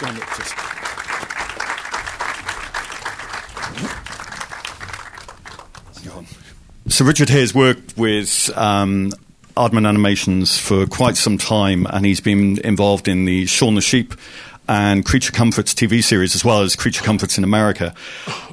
Go on, just. So Richard has worked with um, Aardman Animations for quite some time, and he's been involved in the Shaun the Sheep and Creature Comforts TV series, as well as Creature Comforts in America.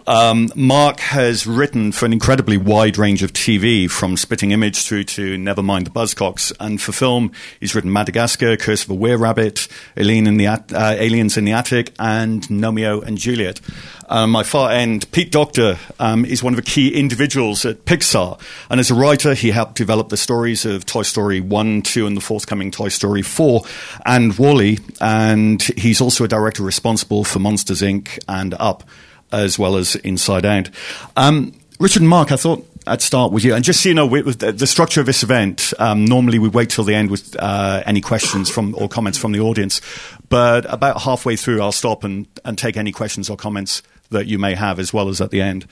Um, Mark has written for an incredibly wide range of TV, from Spitting Image through to Nevermind the Buzzcocks. And for film, he's written Madagascar, Curse of a Were-Rabbit, Alien in the At- uh, Aliens in the Attic, and Gnomeo and Juliet. Um, my far end, Pete Docter, um, is one of the key individuals at Pixar. And as a writer, he helped develop the stories of Toy Story 1, 2, and the forthcoming Toy Story 4, and WALL-E. And he's also a director responsible for Monsters, Inc. and Up, as well as Inside Out. Um, Richard and Mark, I thought I'd start with you. And just so you know, with the structure of this event, um, normally we wait till the end with uh, any questions from or comments from the audience. But about halfway through, I'll stop and, and take any questions or comments that you may have, as well as at the end.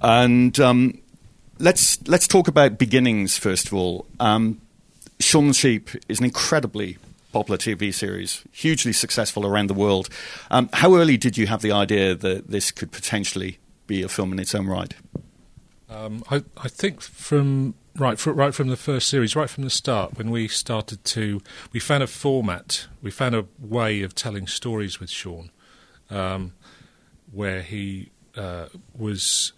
And um, let's let's talk about beginnings first of all. Um, Shaun Sheep is an incredibly popular TV series, hugely successful around the world. Um, how early did you have the idea that this could potentially be a film in its own right? Um, I, I, think from right for, right from the first series, right from the start, when we started to, we found a format, we found a way of telling stories with Shaun, Um, where he uh, was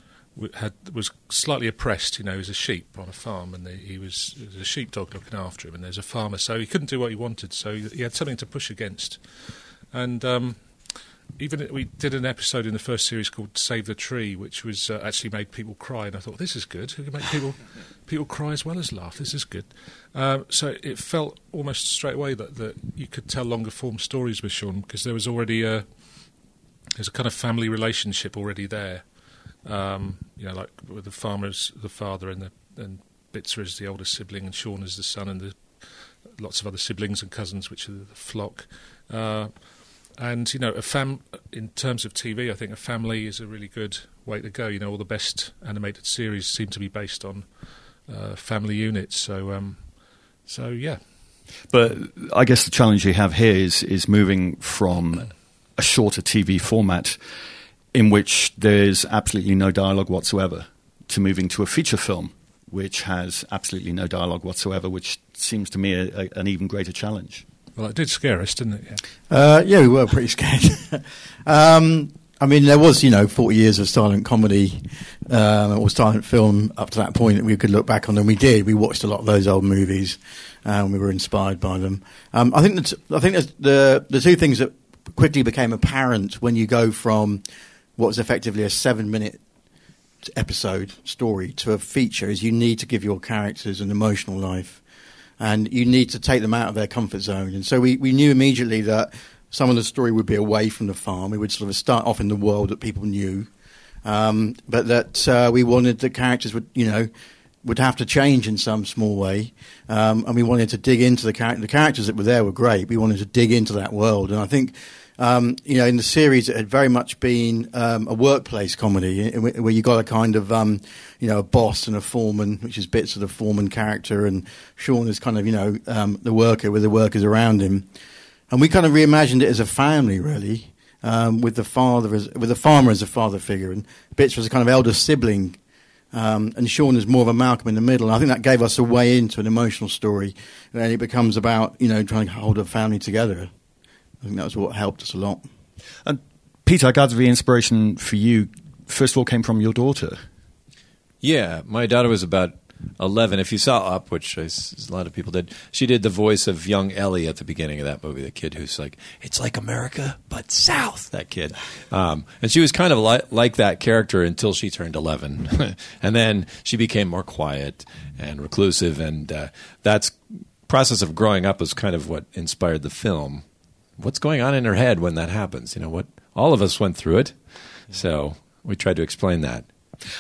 had was slightly oppressed. You know, he was a sheep on a farm, and he was, was a sheepdog looking after him. And there's a farmer, so he couldn't do what he wanted. So he had something to push against. And um, even we did an episode in the first series called "Save the Tree," which was uh, actually made people cry. And I thought, this is good. We can make people people cry as well as laugh. This is good. Uh, so it felt almost straight away that, that you could tell longer form stories with Shaun because there was already a there's a kind of family relationship already there. Um, you know, like with the farmers, the father, and the and Bitzer is the oldest sibling, and Shaun is the son, and the lots of other siblings and cousins, which are the flock. Uh, and you know, a fam in terms of TV, I think a family is a really good way to go. You know, all the best animated series seem to be based on uh, family units. So, um, so yeah. But I guess the challenge you have here is is moving from a shorter TV format in which there's absolutely no dialogue whatsoever to moving to a feature film which has absolutely no dialogue whatsoever, which seems to me a, a, an even greater challenge. Well, it did scare us, didn't it? Yeah, uh, yeah we were pretty scared. um, I mean, there was, you know, 40 years of silent comedy um, or silent film up to that point that we could look back on, and we did. We watched a lot of those old movies, and we were inspired by them. Um, I think that I think the the two things that quickly became apparent when you go from what was effectively a seven minute episode story to a feature is you need to give your characters an emotional life and you need to take them out of their comfort zone. And so we, we knew immediately that some of the story would be away from the farm. We would sort of start off in the world that people knew, um, but that uh, we wanted the characters would, you know, would have to change in some small way, um, and we wanted to dig into the character. The characters that were there were great. We wanted to dig into that world, and I think. Um, you know, in the series, it had very much been um, a workplace comedy where you got a kind of, um, you know, a boss and a foreman, which is Bitzer the foreman character, and Shaun is kind of, you know, um, the worker with the workers around him, and we kind of reimagined it as a family, really, um, with the father as, with the farmer as a father figure, and Bitzer was a kind of elder sibling um, and Shaun is more of a Malcolm in the middle. And I think that gave us a way into an emotional story. And it becomes about, you know, trying to hold a family together. I think that was what helped us a lot. And Peter, I gather the inspiration for you, first of all, came from your daughter. Yeah, my daughter was about 11. If you saw Up, which a lot of people did, she did the voice of young Ellie at the beginning of that movie, the kid who's like, it's like America, but South, that kid. Um, and she was kind of li- like that character until she turned 11. and then she became more quiet and reclusive. And uh, that's process of growing up was kind of what inspired the film. What's going on in her head when that happens? You know, what all of us went through it. So we tried to explain that.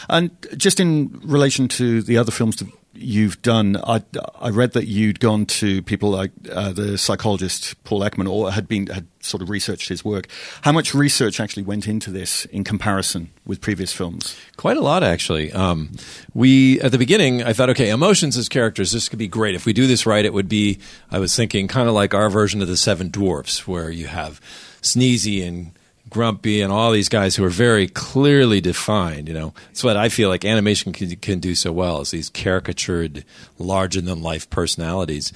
And just in relation to the other films you've done. I, I read that you'd gone to people like uh, the psychologist Paul Ekman, or had been had sort of researched his work. How much research actually went into this in comparison with previous films? Quite a lot, actually. Um, we at the beginning, I thought, okay, emotions as characters, this could be great. If we do this right, it would be. I was thinking kind of like our version of the Seven Dwarfs, where you have Sneezy and Grumpy and all these guys who are very clearly defined. You know, it's what I feel like animation can, can do so well is these caricatured, larger than life personalities.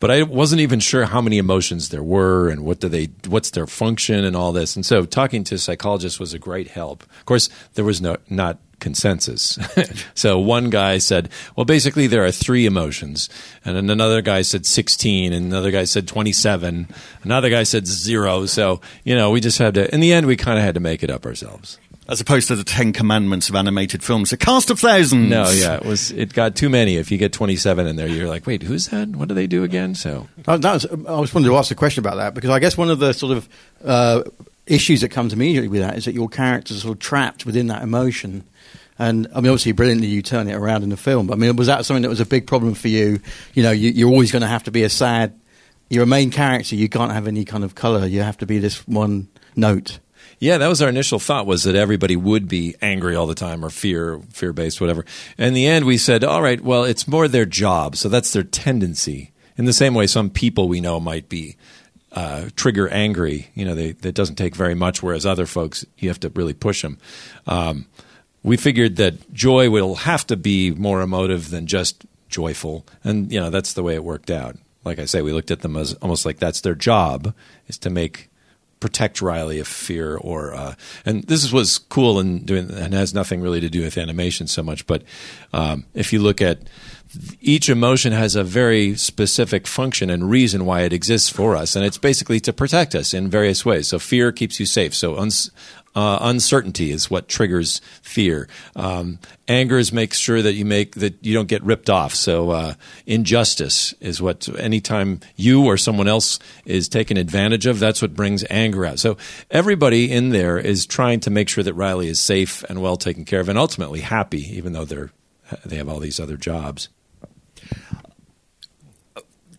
But I wasn't even sure how many emotions there were and what do they, what's their function and all this. And so talking to psychologists was a great help. Of course, there was no not consensus. so one guy said, well, basically there are three emotions. And then another guy said 16, and another guy said 27. Another guy said zero. So, you know, we just had to, in the end, we kind of had to make it up ourselves. As opposed to the Ten Commandments of animated films, a cast of thousands. No, yeah, it was. It got too many. If you get twenty-seven in there, you're like, wait, who's that? What do they do again? So that was, I was wanted to ask a question about that because I guess one of the sort of uh, issues that comes immediately with that is that your characters are sort of trapped within that emotion. And I mean, obviously, brilliantly you turn it around in the film. But I mean, was that something that was a big problem for you? You know, you, are always going to have to be a sad. You're a main character. You can't have any kind of color. You have to be this one note. Yeah, that was our initial thought was that everybody would be angry all the time or fear fear based whatever. And in the end we said, all right, well, it's more their job, so that's their tendency. In the same way some people we know might be uh, trigger angry, you know, they, that doesn't take very much, whereas other folks you have to really push them. Um, we figured that joy will have to be more emotive than just joyful, and you know that's the way it worked out. Like I say, we looked at them as almost like that's their job is to make protect Riley of fear or uh, and this is what's cool and doing and has nothing really to do with animation so much. But um, if you look at each emotion has a very specific function and reason why it exists for us, and it's basically to protect us in various ways. So fear keeps you safe. So uns- uh, uncertainty is what triggers fear. Um, anger is make sure that you make that you don't get ripped off. So uh, injustice is what anytime you or someone else is taken advantage of, that's what brings anger out. So everybody in there is trying to make sure that Riley is safe and well taken care of, and ultimately happy, even though they're they have all these other jobs.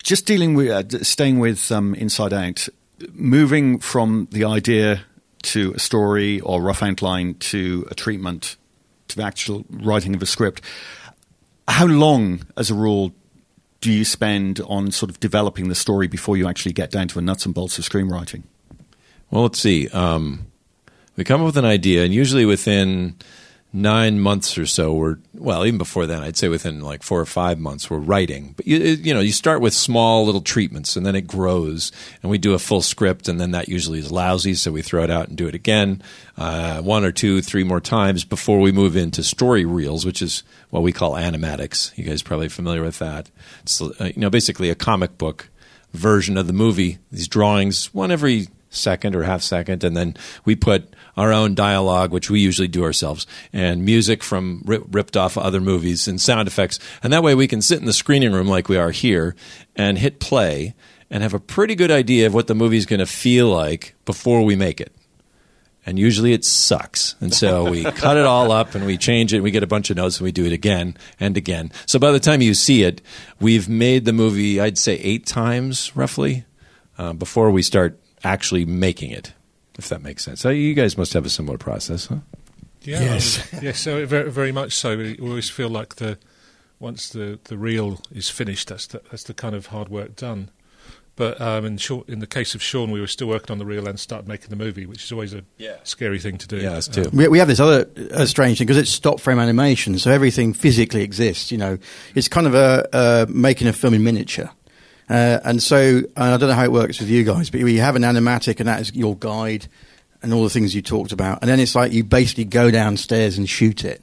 Just dealing with uh, staying with um, Inside Out, moving from the idea to a story or rough outline to a treatment to the actual writing of a script. How long, as a rule, do you spend on sort of developing the story before you actually get down to a nuts and bolts of screenwriting? Well, let's see. Um, we come up with an idea, and usually within nine months or so we're well even before then i'd say within like four or five months we're writing. But you, you know you start with small little treatments and then it grows and we do a full script and then that usually is lousy so we throw it out and do it again uh, one or two three more times before we move into story reels which is what we call animatics. You guys probably familiar with that. It's uh, you know basically a comic book version of the movie. These drawings one every second or half second and then we put our own dialogue, which we usually do ourselves, and music from ripped off other movies and sound effects. And that way we can sit in the screening room like we are here and hit play and have a pretty good idea of what the movie's going to feel like before we make it. And usually it sucks. And so we cut it all up and we change it. And we get a bunch of notes and we do it again and again. So by the time you see it, we've made the movie, I'd say, eight times roughly uh, before we start actually making it if that makes sense. So you guys must have a similar process, huh? Yeah, yes, yes. So very, very much so. We always feel like the once the, the reel is finished, that's the, that's the kind of hard work done. But um, in, short, in the case of Shaun, we were still working on the reel and started making the movie, which is always a yeah. scary thing to do. Yeah, us too. Um, we, we, have this other uh, strange thing because it's stop frame animation, so everything physically exists. You know, it's kind of a uh, making a film in miniature. Uh, and so I don't know how it works with you guys, but you have an animatic, and that is your guide and all the things you talked about. And then it's like you basically go downstairs and shoot it.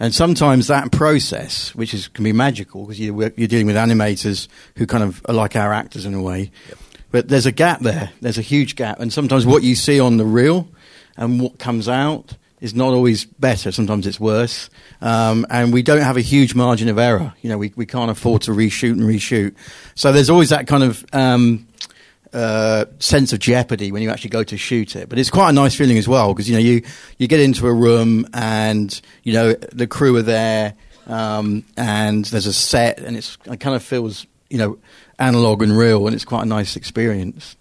And sometimes that process, which is can be magical because you, are dealing with animators who kind of are like our actors in a way. Yep. But there's a gap there. There's a huge gap, and sometimes what you see on the reel and what comes out is not always better. Sometimes it's worse. Um, and we don't have a huge margin of error. You know, we, we can't afford to reshoot and reshoot. So there's always that kind of um, uh, sense of jeopardy when you actually go to shoot it. But it's quite a nice feeling as well because, you know, you, you get into a room and, you know, the crew are there um, and there's a set, and it's it kind of feels you know analog and real, and it's quite a nice experience.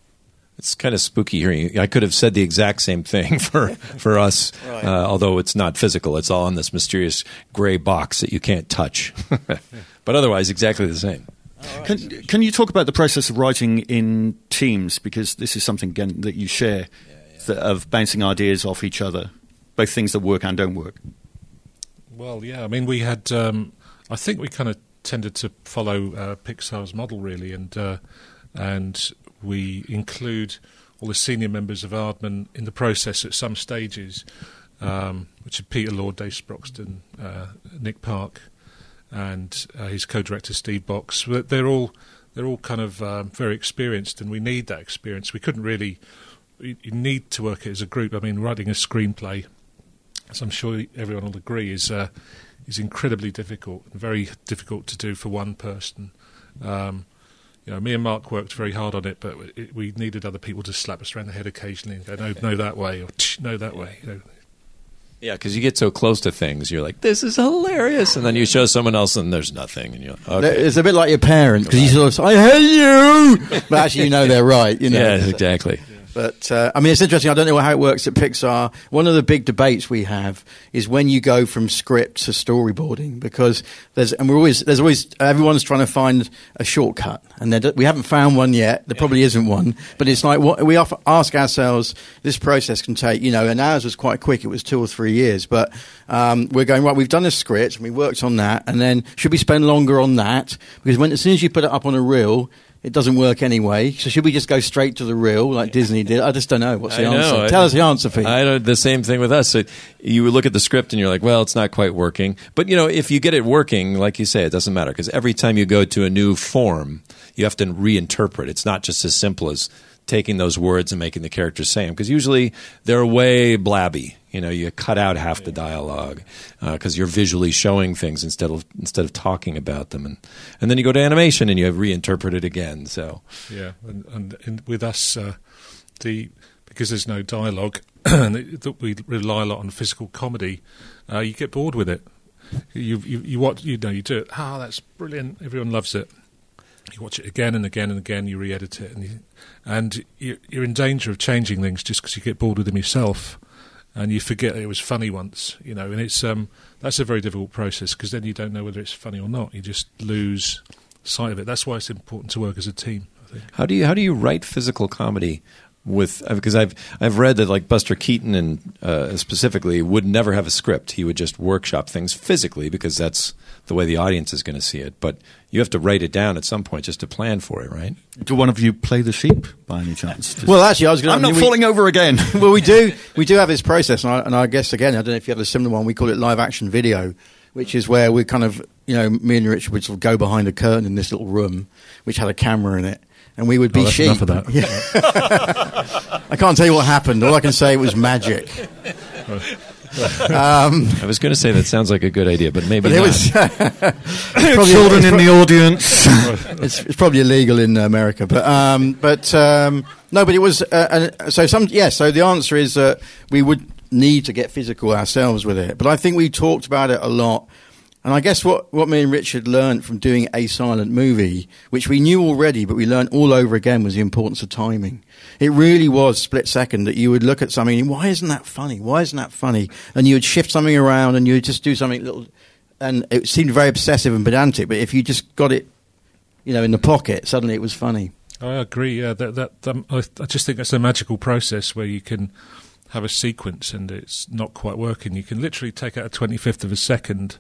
It's kind of spooky hearing. I could have said the exact same thing for for us, Right. uh, although it's not physical. It's all in this mysterious gray box that you can't touch. but otherwise, exactly the same. Can, can you talk about the process of writing in teams? Because this is something again that you share, that- of bouncing ideas off each other, both things that work and don't work. Well, yeah. I mean, we had. Um, I think we kind of tended to follow uh, Pixar's model really, and uh, and we include all the senior members of Aardman in the process at some stages, um, which are Peter Lord, Dave Sproxton, uh, Nick Park, and uh, his co-director Steve Box. They're- all they're all kind of um, very experienced, and we need that experience. We couldn't really. You you need to work it as a group. I mean, writing a screenplay as I'm sure everyone will agree, is uh, is incredibly difficult and very difficult to do for one person. Um, you know, me and Mark worked very hard on it, but it, we needed other people to slap us around the head occasionally and go, "No, no, that way," or "No, that way." You know, Yeah, because you get so close to things, you're like, "This is hilarious," and then you show someone else, and there's nothing, and you're like, okay. It's a bit like your parents because you sort of say, "I hate you," but actually you know they're right. You know. yeah, exactly. But uh, I mean, it's interesting. I don't know how it works at Pixar. One of the big debates we have is when you go from script to storyboarding, because there's and we're always there's always everyone's trying to find a shortcut, and we haven't found one yet. There probably isn't one, but it's like what we often ask ourselves. This process can take, you know, and ours was quite quick. It was two or three years, but um, we're going right. We've done a script and we worked on that, and then should we spend longer on that? Because when as soon as you put it up on a reel. It doesn't work anyway. So should we just go straight to the reel like Disney did? I just don't know. What's the I know. answer? I- Tell us the answer, Pete. I know the same thing with us. So you look at the script and you're like, well, it's not quite working. But you know, if you get it working, like you say, it doesn't matter because every time you go to a new form, you have to reinterpret. It's not just as simple as taking those words and making the characters say them because usually they're way blabby. You know, you cut out half the dialogue because you're visually showing things instead of instead of talking about them, and and then you go to animation and you reinterpret it again. So yeah, and, and, with us, uh, the because there's no dialogue, that we rely a lot on physical comedy, uh, you get bored with it. You, you you watch, you know, you do it. Ah, that's brilliant. Everyone loves it. You watch it again and again and again. You re-edit it, and you, you're in danger of changing things just because you get bored with them yourself, and you forget it was funny once. You know, and it's um that's a very difficult process because then you don't know whether it's funny or not. You just lose sight of it. That's why it's important to work as a team. How do you how do you write physical comedy with because I've I've read that like Buster Keaton and uh, specifically would never have a script. He would just workshop things physically because that's the way the audience is going to see it. But you have to write it down at some point just to plan for it, right? Do one of you play the sheep by any chance? Just- well, actually, I was going. I'm not falling over again. well, we do. We do have this process, and I, and I guess again, I don't know if you have a similar one. We call it live action video, which is where we kind of, you know, me and Richard would sort of go behind a curtain in this little room, which had a camera in it, and we would be Oh, sheep. enough of that. Yeah. I can't tell you what happened. All I can say it was magic. Um, I was going to say that sounds like a good idea, but maybe but it not. was probably- Children in the audience. it's, it's probably illegal in America, but um, but um, no, but it was uh, uh, so some yeah. So the answer is that we would need to get physical ourselves with it, but I think we talked about it a lot. And I guess what, what me and Richard learned from doing a silent movie, which we knew already, but we learned all over again, was the importance of timing. It really was split second that you would look at something, and why isn't that funny? Why isn't that funny? And you would shift something around, and you would just do something little, and it seemed very obsessive and pedantic. But if you just got it you know, in the pocket, suddenly it was funny. I agree. Yeah, that that um, I, I just think that's a magical process where you can have a sequence and it's not quite working. You can literally take out a twenty fifth of a second,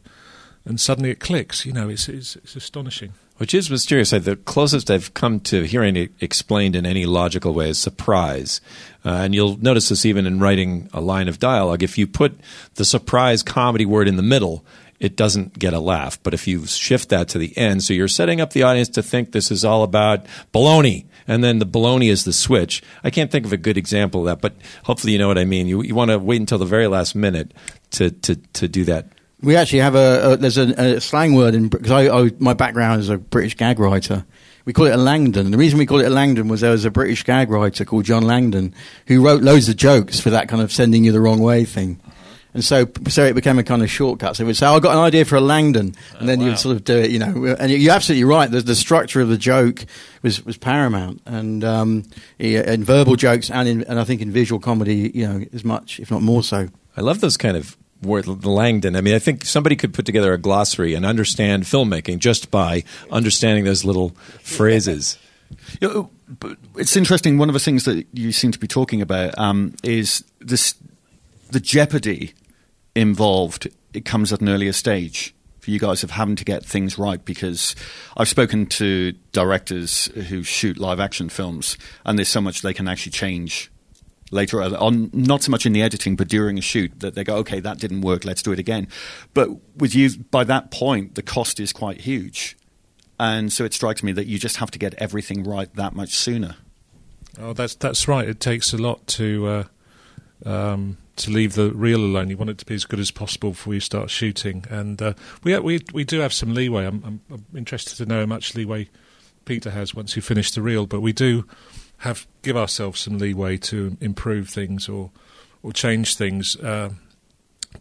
and suddenly it clicks. You know, it's it's, it's astonishing. Which is mysterious. The closest I've come to hearing it explained in any logical way is surprise. Uh, and you'll notice this even in writing a line of dialogue. If you put the surprise comedy word in the middle, it doesn't get a laugh. But if you shift that to the end, so you're setting up the audience to think this is all about baloney, and then the baloney is the switch. I can't think of a good example of that, but hopefully you know what I mean. You, you want to wait until the very last minute to, to, to do that. We actually have a, a there's a, a slang word in because I, I my background is a British gag writer. We call it a Langdon. The reason we call it a Langdon was there was a British gag writer called John Langdon who wrote loads of jokes for that kind of sending you the wrong way thing. and so so it became a kind of shortcut. So we would say, oh, "I got an idea for a Langdon," and then you would sort of do it, you know. And you're absolutely right. The, the structure of the joke was was paramount, and um, in verbal jokes and in, and I think in visual comedy, you know, as much if not more so. I love those kind of Langdon. I mean, I think somebody could put together a glossary and understand filmmaking just by understanding those little phrases. You know, it's interesting. One of the things that you seem to be talking about um, is this: the jeopardy involved. It comes at an earlier stage for you guys of having to get things right. Because I've spoken to directors who shoot live action films, and there's so much they can actually change later on. Not so much in the editing, but during a shoot that they go, okay, that didn't work. Let's do it again. But with you, by that point, the cost is quite huge. And so it strikes me that you just have to get everything right that much sooner. Oh, that's that's right. It takes a lot to uh, um, to leave the reel alone. You want it to be as good as possible before you start shooting, and uh, we we we do have some leeway. I'm, I'm, I'm interested to know how much leeway Peter has once you finish the reel, but we do have give ourselves some leeway to improve things or or change things. Uh,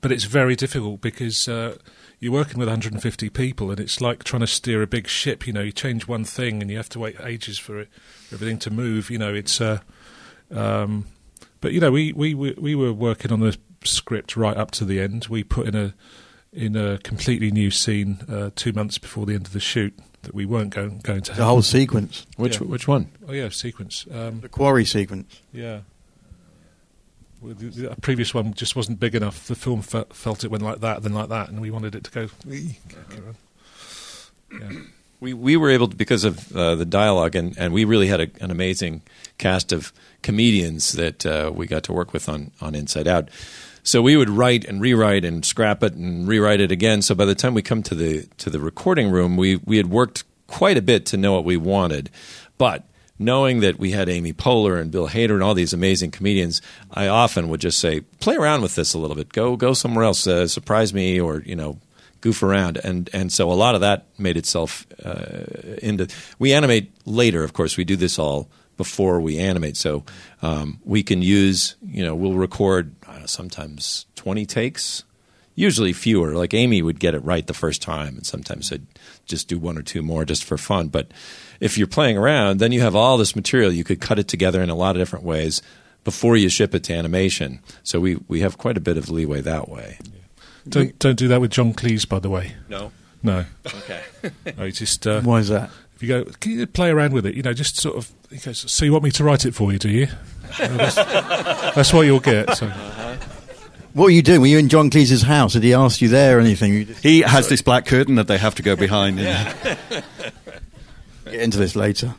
but it's very difficult because uh, you're working with 150 people, and it's like trying to steer a big ship. You know, you change one thing, and you have to wait ages for it, for everything to move. You know, it's. Uh, um, but you know, we, we we we were working on the script right up to the end. We put in a in a completely new scene uh, two months before the end of the shoot that we weren't going going to have. The have. whole sequence, Which Yeah. which one? oh yeah, sequence. Um, the quarry sequence. yeah. Well, the, the previous one just wasn't big enough. The film fe- felt it went like that, then like that, and we wanted it to go. Yeah. We we were able to because of uh, the dialogue, and, and we really had a, an amazing cast of comedians that uh, we got to work with on on Inside Out. So we would write and rewrite and scrap it and rewrite it again. So by the time we come to the to the recording room, we we had worked quite a bit to know what we wanted, but. Knowing that we had Amy Poehler and Bill Hader and all these amazing comedians, I often would just say, "Play around with this a little bit. Go go somewhere else. Uh, surprise me, or you know, goof around and and so a lot of that made itself uh, into we animate later of course we do this all before we animate so um, we can use you know we'll record sometimes 20 takes usually fewer. Like amy would get it right the first time and sometimes i'd just do one or two more just for fun. But if you're playing around then you have all this material. You could cut it together in a lot of different ways before you ship it to animation. So we, we have quite a bit of leeway that way. Don't don't do that with John Cleese, by the way. no? No, okay. No you just uh, Why is that? If you go, can you play around with it? You know, just sort of. He goes, so you want me to write it for you, do you? That's, that's what you'll get. So. What were you doing? Were you in John Cleese's house? Did he ask you there or anything? You just He has this black curtain that they have to go behind. and- get into this later.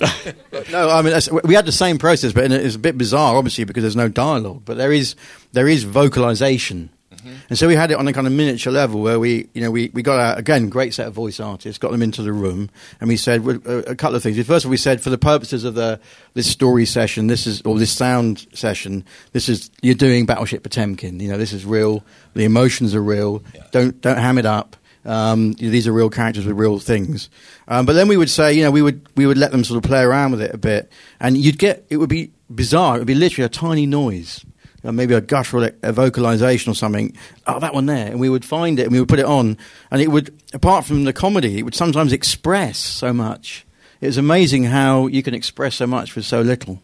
no, I mean we had the same process, but it's a bit bizarre, obviously, because there's no dialogue. But there is there is vocalization, and so we had it on a kind of miniature level where we, you know, we, we got out again great set of voice artists, got them into the room, and we said a, couple of things. First of all, we said for the purposes of the this story session, this is or this sound session, this is you're doing Battleship Potemkin. You know, this is real. The emotions are real. Don't don't ham it up. Um, these are real characters with real things. Um, but then we would say, you know, we would we would let them sort of play around with it a bit, and you'd get it would be bizarre. It would be literally a tiny noise, uh, maybe a guttural a vocalization or something. Oh, that one there, and we would find it and we would put it on, and it would, apart from the comedy, it would sometimes express so much. It was amazing how you can express so much with so little.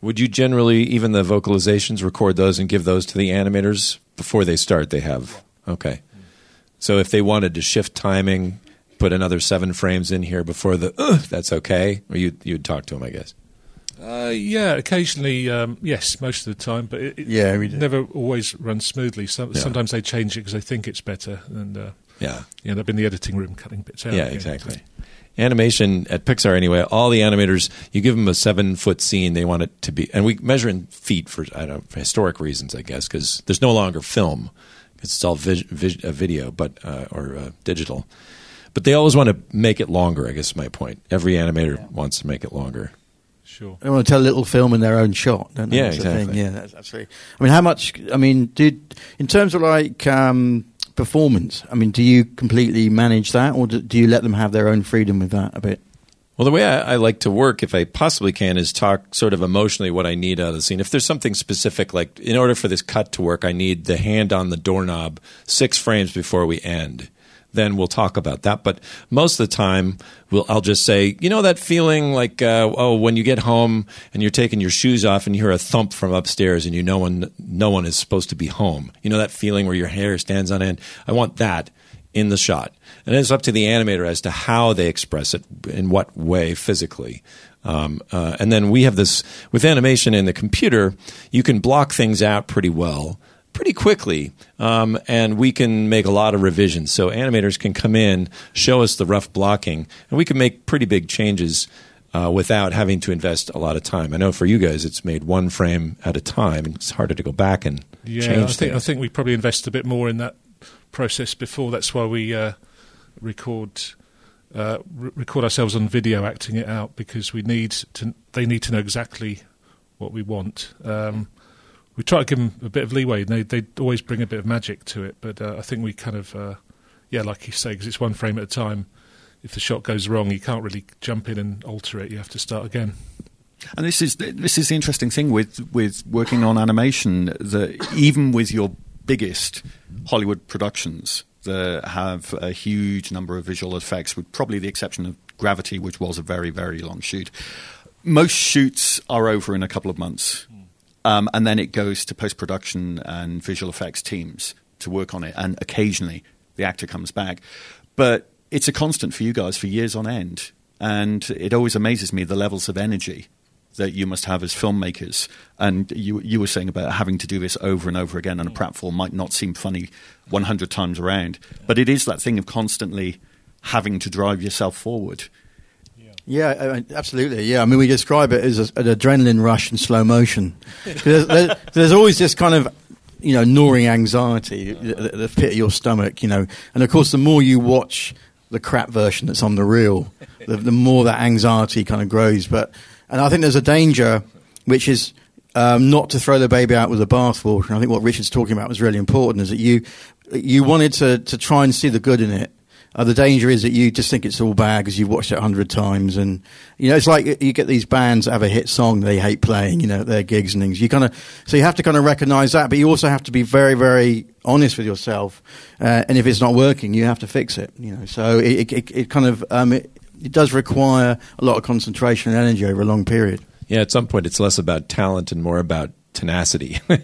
Would you generally, even the vocalizations, record those and give those to the animators before they start? They have. Okay. So if they wanted to shift timing, put another seven frames in here before the, "Ugh," that's okay? Or you, you'd talk to them, I guess. Uh, yeah, occasionally, um, yes, most of the time, but it, it Yeah, we never always runs smoothly. Some, Yeah. Sometimes they change it because they think it's better, and uh, Yeah. you end up in the editing room cutting bits out. Yeah, again. exactly. Animation at Pixar, anyway, all the animators, you give them a seven foot scene, they want it to be, and we measure in feet for, I don't know, for historic reasons, I guess, because there's no longer film. It's all vis, vis, uh, video, but uh, or uh, digital. But they always want to make it longer. I guess is my point. Every animator wants to make it longer. Sure. They want to tell a little film in their own shot, don't they? Yeah, That's the thing. exactly. Yeah, that's absolutely. I mean, how much? I mean, did in terms of like um, performance? I mean, do you completely manage that, or do, do you let them have their own freedom with that a bit? Well, the way I, I, like to work, if I possibly can, is talk sort of emotionally what I need out of the scene. If there's something specific, like in order for this cut to work, I need the hand on the doorknob six frames before we end. Then we'll talk about that. But most of the time, we'll, I'll just say, you know, that feeling like, uh, oh, when you get home and you're taking your shoes off and you hear a thump from upstairs and you know no one is supposed to be home. You know that feeling where your hair stands on end. I want that in the shot. And it's up to the animator as to how they express it, in what way physically. Um, uh, and then we have this with animation in the computer, you can block things out pretty well, pretty quickly, um, and we can make a lot of revisions. So animators can come in, show us the rough blocking, and we can make pretty big changes. Uh, without having to invest a lot of time, I know for you guys it's made one frame at a time, and it's harder to go back and yeah, change I think, things. I think we probably invest a bit more in that process before. That's why we uh, record uh, re- record ourselves on video, acting it out because we need to. They need to know exactly what we want. Um, we try to give them a bit of leeway. They they always bring a bit of magic to it, but uh, I think we kind of uh, yeah, like you say, because it's one frame at a time. If the shot goes wrong, you can't really jump in and alter it. You have to start again. And this is this is the interesting thing with with working on animation that even with your biggest Hollywood productions that have a huge number of visual effects, with probably the exception of Gravity, which was a very, very long shoot. Most shoots are over in a couple of months. Um, and then it goes to post production and visual effects teams to work on it. And occasionally the actor comes back. But it's a constant for you guys for years on end. And it always amazes me the levels of energy that you must have as filmmakers. And you you were saying about having to do this over and over again, and a pratfall might not seem funny 100 times around, but it is that thing of constantly having to drive yourself forward. Yeah, absolutely. Yeah, I mean, we describe it as a, an adrenaline rush in slow motion. there's, there's, there's always this kind of you know, gnawing anxiety, the, the pit of your stomach, you know. And of course, the more you watch the crap version that's on the reel, the, the more that anxiety kind of grows. But and I think there's a danger, which is um, not to throw the baby out with the bathwater. And I think what Richard's talking about was really important. Is that you you wanted to to try and see the good in it. Uh, the danger is that you just think it's all bad because you've watched it a hundred times, and you know it's like you get these bands that have a hit song they hate playing, you know, at their gigs and things. You kind of so you have to kind of recognise that, but you also have to be very, very honest with yourself. Uh, and if it's not working, you have to fix it. You know, so it it, it kind of um, it, it does require a lot of concentration and energy over a long period. Yeah, at some point it's less about talent and more about tenacity yeah.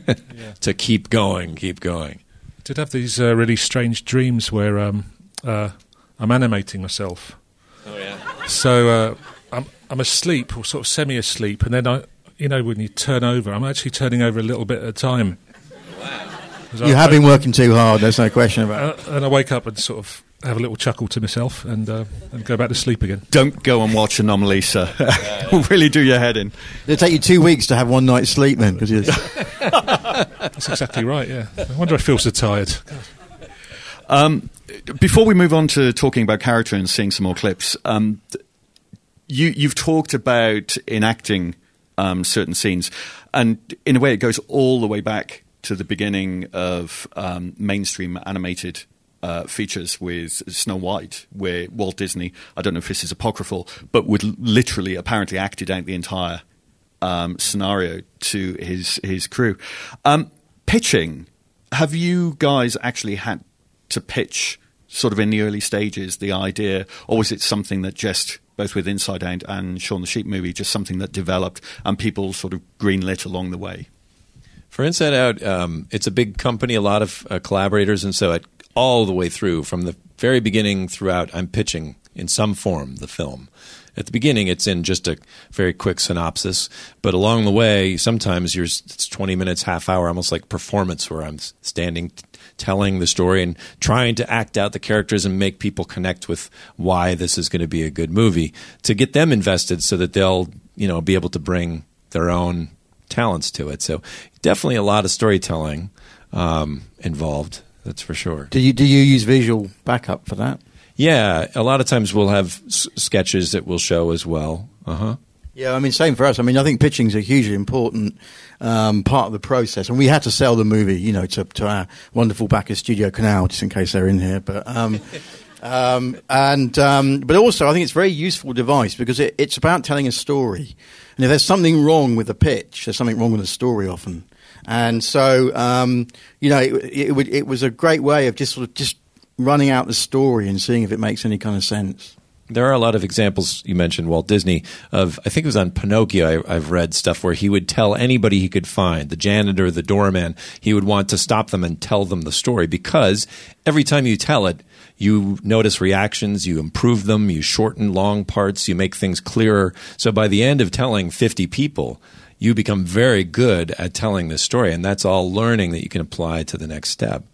to keep going, keep going. I did have these uh, really strange dreams where um, uh, I'm animating myself. Oh yeah. So uh, I'm I'm asleep or sort of semi-asleep, and then I, you know, when you turn over, I'm actually turning over a little bit at a time. Wow. You I, have been working too hard. There's no question about it. Uh, and I wake up and sort of have a little chuckle to myself and, uh, and go back to sleep again. Don't go and watch Anomalisa. will really do your head in. It'll take you two weeks to have one night's sleep then. Cause That's exactly right, yeah. I wonder if I feel so tired. Um, before we move on to talking about character and seeing some more clips, um, you, you've talked about enacting um, certain scenes, and in a way, it goes all the way back to the beginning of um, mainstream animated uh, features with Snow White, where Walt Disney, I don't know if this is apocryphal, but would literally apparently acted out the entire um, scenario to his his crew. Um, pitching, have you guys actually had to pitch sort of in the early stages the idea, or was it something that just both with Inside Out and Shaun the Sheep movie, just something that developed and people sort of greenlit along the way? For Inside Out, um, it's a big company, a lot of uh, collaborators, and so it all the way through from the very beginning throughout i'm pitching in some form the film at the beginning it's in just a very quick synopsis but along the way sometimes you're it's 20 minutes half hour almost like performance where i'm standing telling the story and trying to act out the characters and make people connect with why this is going to be a good movie to get them invested so that they'll you know be able to bring their own talents to it so definitely a lot of storytelling um, involved that's for sure. Do you do you use visual backup for that? Yeah, a lot of times we'll have s- sketches that we'll show as well. Uh huh. Yeah, I mean, same for us. I mean, I think pitching is a hugely important um, part of the process, and we had to sell the movie, you know, to, to our wonderful backers, Studio Canal, just in case they're in here. But um, Um, and um, but also, I think it's a very useful device because it, it's about telling a story. And if there's something wrong with the pitch, there's something wrong with the story often. And so, um, you know, it, it, it was a great way of just sort of just running out the story and seeing if it makes any kind of sense. There are a lot of examples. You mentioned Walt Disney of, I think it was on Pinocchio. I, have read stuff where he would tell anybody he could find, the janitor, the doorman, he would want to stop them and tell them the story because every time you tell it, you notice reactions, you improve them, you shorten long parts, you make things clearer. So by the end of telling 50 people, you become very good at telling this story. And that's all learning that you can apply to the next step.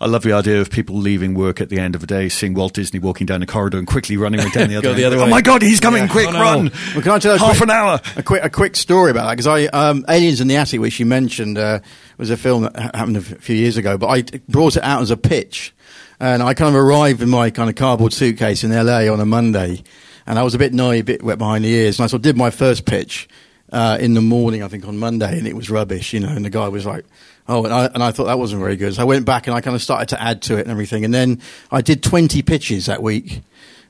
I love the idea of people leaving work at the end of the day, seeing Walt Disney walking down the corridor and quickly running down the other. Go the other way. Oh my God, he's coming! Yeah. Quick, oh, no. run! Well, can I tell you half quick, an hour? A quick, a quick story about that because I um, Aliens in the Attic, which you mentioned, uh, was a film that happened a few years ago, but I brought it out as a pitch, and I kind of arrived in my kind of cardboard suitcase in LA on a Monday, and I was a bit naughty, a bit wet behind the ears, and I sort of did my first pitch. Uh, in the morning, I think on Monday, and it was rubbish, you know. And the guy was like, Oh, and I, and I thought that wasn't very good. So I went back and I kind of started to add to it and everything. And then I did 20 pitches that week.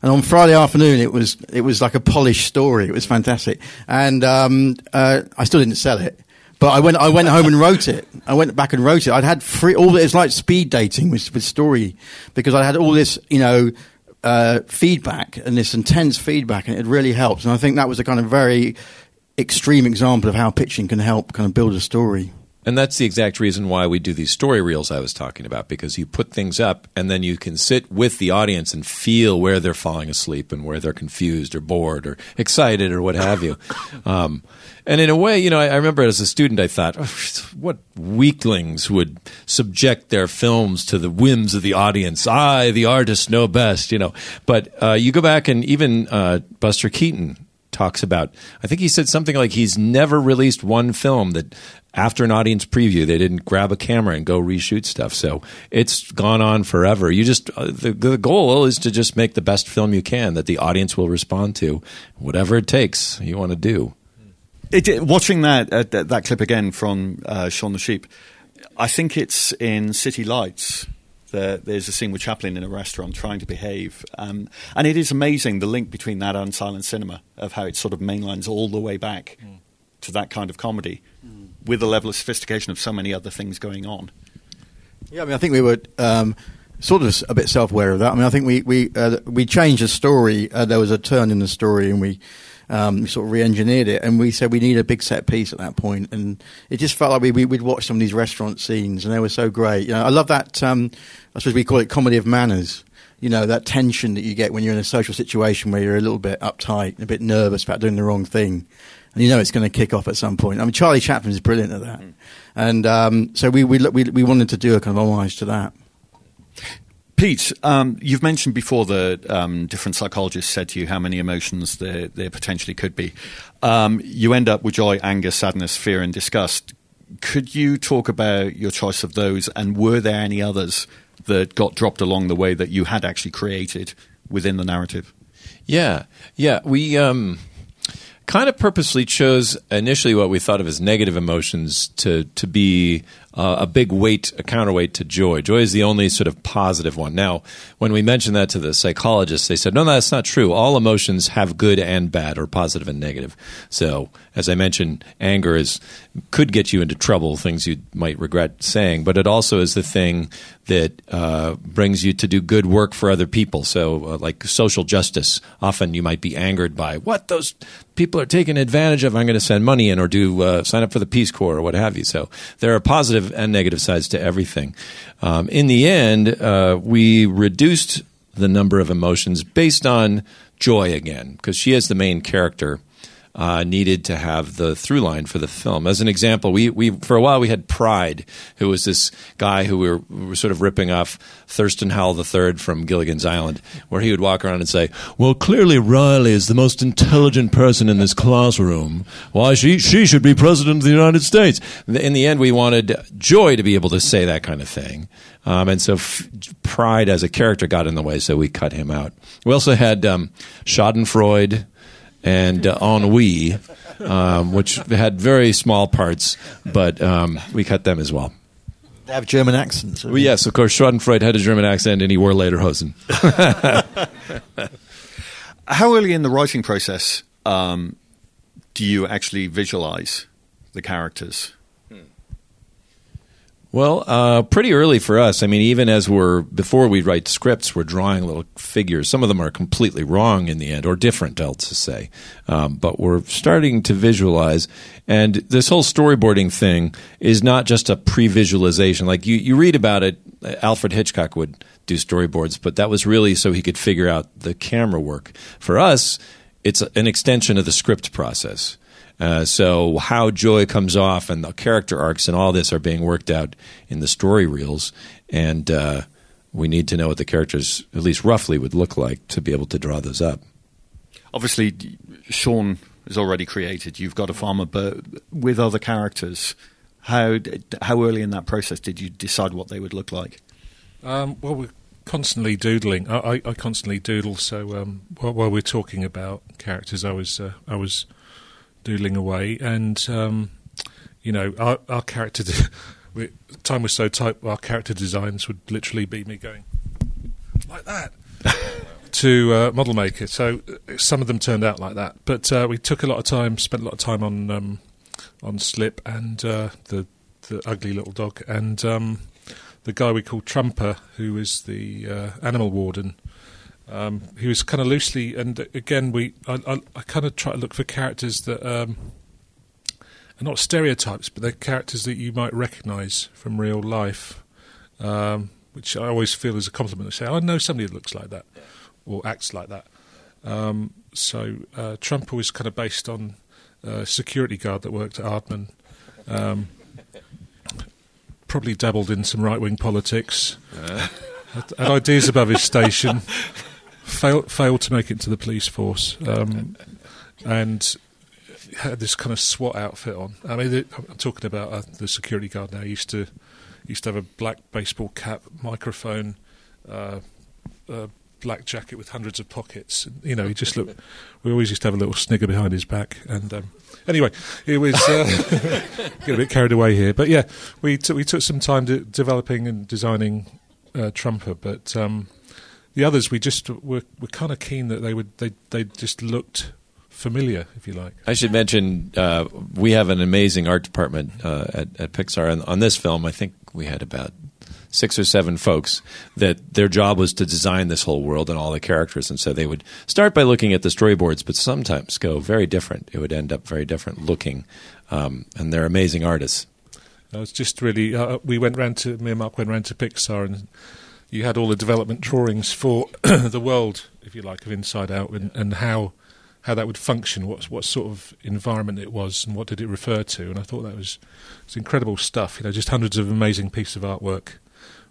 And on Friday afternoon, it was it was like a polished story. It was fantastic, and um, uh, I still didn't sell it. But I went I went home and wrote it. I went back and wrote it. I'd had free all. It's like speed dating with, with story because I had all this you know uh, feedback and this intense feedback, and it really helped. And I think that was a kind of very extreme example of how pitching can help kind of build a story. And that's the exact reason why we do these story reels I was talking about, because you put things up and then you can sit with the audience and feel where they're falling asleep and where they're confused or bored or excited or what have you. Um, and in a way, you know, I, I, remember as a student, I thought, oh, what weaklings would subject their films to the whims of the audience? I, the artist, know best, you know. But uh, you go back and even uh, Buster Keaton talks about. I think he said something like he's never released one film that after an audience preview they didn't grab a camera and go reshoot stuff. So it's gone on forever. You just uh, the, the goal is to just make the best film you can that the audience will respond to, whatever it takes you want to do. It, watching that uh, that clip again from uh, Shaun the Sheep, I think it's in City Lights the, there's a scene with Chaplin in a restaurant trying to behave. Um, and it is amazing the link between that and silent cinema, of how it sort of mainlines all the way back mm. to that kind of comedy mm. with a level of sophistication of so many other things going on. Yeah, I mean, I think we were. Um, sort of a bit self-aware of that. I mean, I think we we uh, we changed the story. Uh, there was a turn in the story, and we um, we sort of re-engineered it, and we said we need a big set piece at that point, and it just felt like we, we would watch some of these restaurant scenes, and they were so great. You know, I love that. Um, I suppose we call it comedy of manners. You know, that tension that you get when you're in a social situation where you're a little bit uptight, a bit nervous about doing the wrong thing, and you know it's going to kick off at some point. I mean, Charlie Chaplin is brilliant at that, mm. and um, so we, we we we wanted to do a kind of homage to that. Pete, um, you've mentioned before that um, different psychologists said to you how many emotions there, there potentially could be. Um, you end up with joy, anger, sadness, fear, and disgust. Could you talk about your choice of those, and were there any others that got dropped along the way that you had actually created within the narrative? Yeah, yeah. We um, kind of purposely chose initially what we thought of as negative emotions to to be uh, a big weight, a counterweight to joy. Joy is the only sort of positive one. Now, when we mentioned that to the psychologists, they said, no, no, that's not true. All emotions have good and bad, or positive and negative. So, as I mentioned, anger is could get you into trouble, things you might regret saying, but it also is the thing that uh, brings you to do good work for other people. So, uh, like social justice, often you might be angered by what those people are taking advantage of. I'm going to send money in or do uh, sign up for the Peace Corps or what have you. So, there are positive positive and negative sides to everything. Um, in the end, uh, we reduced the number of emotions based on joy again, because she is the main character uh, needed to have the through line for the film. As an example, we, we for a while we had Pride, who was this guy who we were, we were sort of ripping off Thurston Howell III from Gilligan's Island, where he would walk around and say, "Well, clearly Riley is the most intelligent person in this classroom. Why she she should be president of the United States." In the end, we wanted Joy to be able to say that kind of thing. Um, and so f- pride as a character got in the way, so we cut him out. We also had um, Schadenfreude, and uh, Ennui, um, which had very small parts, but um, we cut them as well. They have German accents. Well, yes, of course, Schadenfreude had a German accent and he wore lederhosen. How early in the writing process um, do you actually visualize the characters? Well, uh, pretty early for us. I mean, even as we're before we write scripts, we're drawing little figures. Some of them are completely wrong in the end, or different, I'll say. Um, but we're starting to visualize, and this whole storyboarding thing is not just a pre-visualization. Like you, you read about it. Alfred Hitchcock would do storyboards, but that was really so he could figure out the camera work. For us, it's an extension of the script process. Uh, so how joy comes off and the character arcs and all this are being worked out in the story reels, and uh, we need to know what the characters, at least roughly, would look like to be able to draw those up. Obviously, Shaun is already created. You've got a farmer, but with other characters, how how early in that process did you decide what they would look like? Um, well, we're constantly doodling. I, I, I constantly doodle. So um, while, while, we're talking about characters, I was uh, I was doodling away, and um, you know, our, our character. we, time was so tight. Our character designs would literally be me going like that to uh, model maker. So uh, some of them turned out like that, but uh, we took a lot of time, spent a lot of time on um, on Slip and uh, the the ugly little dog, and um, the guy we called Trumper, who is the uh, animal warden. Um, he was kind of loosely, and again, we I, I, I kind of try to look for characters that um, are not stereotypes, but they're characters that you might recognise from real life, um, which I always feel is a compliment. to say, I know somebody that looks like that or acts like that. Um, so uh, Trumper was kind of based on a security guard that worked at Aardman. Um, probably dabbled in some right wing politics. Uh. Had, had ideas above his station failed failed to make it to the police force, um, and had this kind of SWAT outfit on. I mean, I'm talking about uh, the security guard now. He used to used to have a black baseball cap, microphone, uh, black jacket with hundreds of pockets. You know, he just looked. We always used to have a little snigger behind his back, and um, anyway, it was uh, get a bit carried away here. But yeah, we t- we took some time de- developing and designing uh, Trumper, but. Um, the others, we just were, were kind of keen that they would they they just looked familiar, if you like. I should mention uh, we have an amazing art department uh, at, at Pixar, and on this film, I think we had about six or seven folks that their job was to design this whole world and all the characters, and so they would start by looking at the storyboards, but sometimes go very different. It would end up very different looking, um, and they're amazing artists. I was just really. Uh, we went round to me and Mark went round to Pixar and you had all the development drawings for the world, if you like, of Inside Out, and, and how how that would function, what what sort of environment it was, and what did it refer to. And I thought that was was incredible stuff. You know, just hundreds of amazing pieces of artwork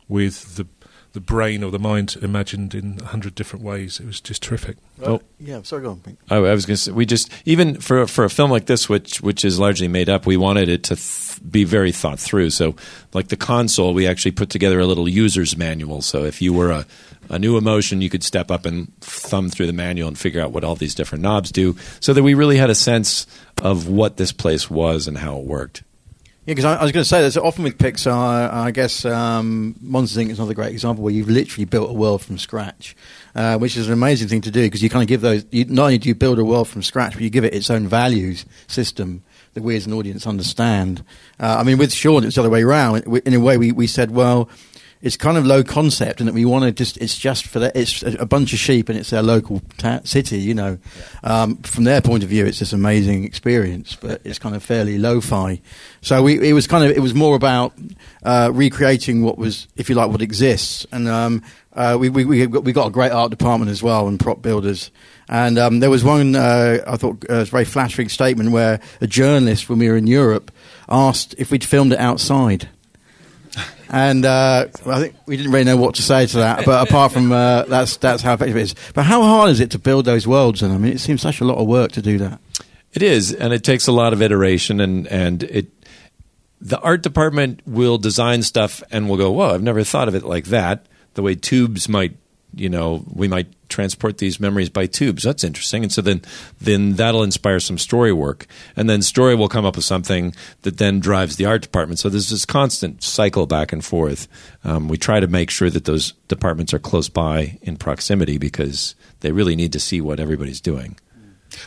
with the the brain or the mind imagined in a hundred different ways. It was just terrific. Well, oh. yeah, sorry, go on. I, oh, I was going to say we just even for for a film like this, which which is largely made up, we wanted it to th- be very thought through. So, like the console, we actually put together a little user's manual. So, if you were a a new emotion, you could step up and thumb through the manual and figure out what all these different knobs do, so that we really had a sense of what this place was and how it worked. Yeah, because I, I, was going to say that often with Pixar, I guess um, Monsters Inc. is another great example where you've literally built a world from scratch, uh, which is an amazing thing to do because you kind of give those. You, not only do you build a world from scratch, but you give it its own values system that we as an audience understand. Uh, I mean, with Shaun, it's the other way around. In a way, we, we said, well, it's kind of low concept and that we want to just it's just for that it's a bunch of sheep and it's their local ta- city you know. Um, from their point of view it's this amazing experience but it's kind of fairly lo-fi. So we it was kind of it was more about uh, recreating what was if you like what exists. And um, uh, we, we, we, got, we got a great art department as well and prop builders. And um, there was one uh, I thought uh, was a very flattering statement where a journalist when we were in Europe asked if we'd filmed it outside and uh, I think we didn't really know what to say to that. But apart from uh, that's that's how effective it is. But how hard is it to build those worlds? And I mean, it seems such a lot of work to do that. It is, and it takes a lot of iteration, and and it. The art department will design stuff and will go, "Whoa, I've never thought of it like that." The way tubes might you know, we might transport these memories by tubes. That's interesting. And so then, then that'll inspire some story work, and then story will come up with something that then drives the art department. So there's this constant cycle back and forth. Um, we try to make sure that those departments are close by in proximity because they really need to see what everybody's doing.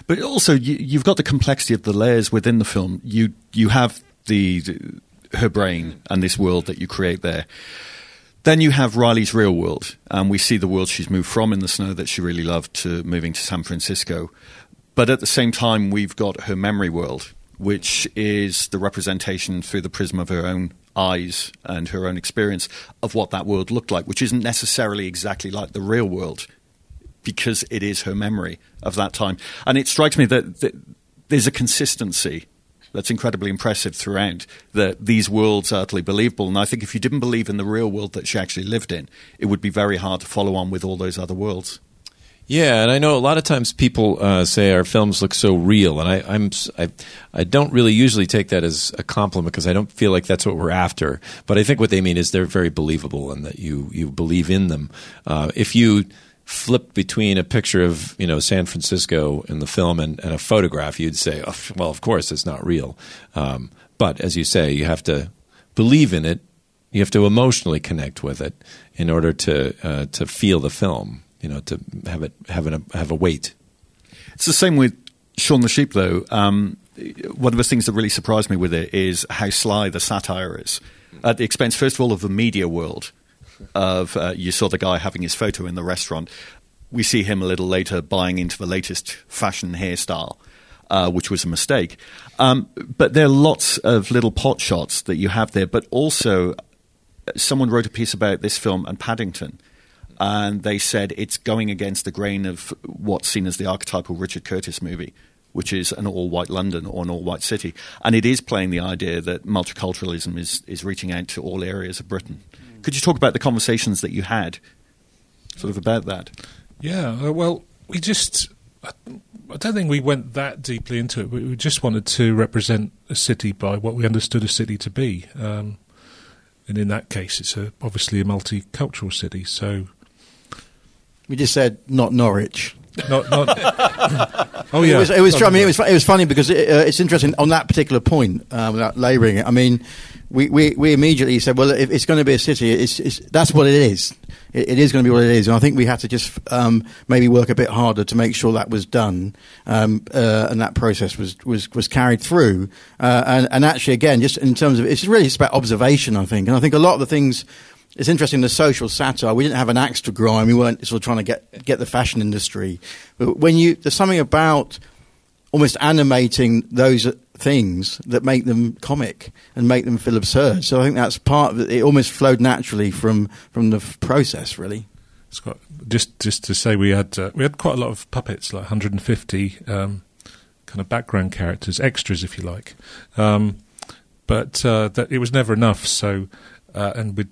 But also, you, have got the complexity of the layers within the film. You you have the, the her brain and this world that you create there. Then you have Riley's real world, and we see the world she's moved from in the snow that she really loved to moving to San Francisco. But at the same time, we've got her memory world, which is the representation through the prism of her own eyes and her own experience of what that world looked like, which isn't necessarily exactly like the real world because it is her memory of that time. And it strikes me that, that there's a consistency that's incredibly impressive throughout that these worlds are utterly believable. And I think if you didn't believe in the real world that she actually lived in, it would be very hard to follow on with all those other worlds. Yeah, and I know a lot of times people uh, say our films look so real, and I, I'm I, I don't really usually take that as a compliment because I don't feel like that's what we're after. But I think what they mean is they're very believable and that you you believe in them. Uh, if you flipped between a picture of you know San Francisco in the film and, and a photograph, you'd say, oh, well, of course it's not real. Um, but as you say, you have to believe in it. You have to emotionally connect with it in order to uh, to feel the film. You know, to have it have a have a weight. It's the same with Shaun the Sheep, though. Um, one of the things that really surprised me with it is how sly the satire is, at the expense, first of all, of the media world of uh, you saw the guy having his photo in the restaurant. We see him a little later buying into the latest fashion hairstyle. Uh, which was a mistake. Um, but there are lots of little pot shots that you have there. But also, uh, someone wrote a piece about this film and Paddington, and they said it's going against the grain of what's seen as the archetypal Richard Curtis movie, which is an all white London or an all white city. And it is playing the idea that multiculturalism is, is reaching out to all areas of Britain. Could you talk about the conversations that you had, sort of about that? Yeah, uh, well, we just. I, I don't think we went that deeply into it. We just wanted to represent a city by what we understood a city to be. Um, and in that case, it's a, obviously a multicultural city. So we just said not Norwich. Not, not oh yeah. It was. It was I mean, it was. It was funny because it, uh, it's interesting on that particular point. Uh, without labouring it, I mean, we, we, we immediately said, well, if it's going to be a city, it's, it's, that's what it is. It, it is going to be what it is. And I think we had to just um, maybe work a bit harder to make sure that was done um, uh, and that process was, was, was carried through. Uh, and, and actually, again, just in terms of it's really just about observation, I think. And I think a lot of the things it's interesting the social satire. We didn't have an axe to grind. We weren't sort of trying to get get the fashion industry. But when you there's something about almost animating those things that make them comic and make them feel absurd. So I think that's part of it. It almost flowed naturally from from the process, really. Scott, just just to say, we had uh, we had quite a lot of puppets, like 150 um, kind of background characters, extras, if you like. Um, but uh, that it was never enough. So, uh, and we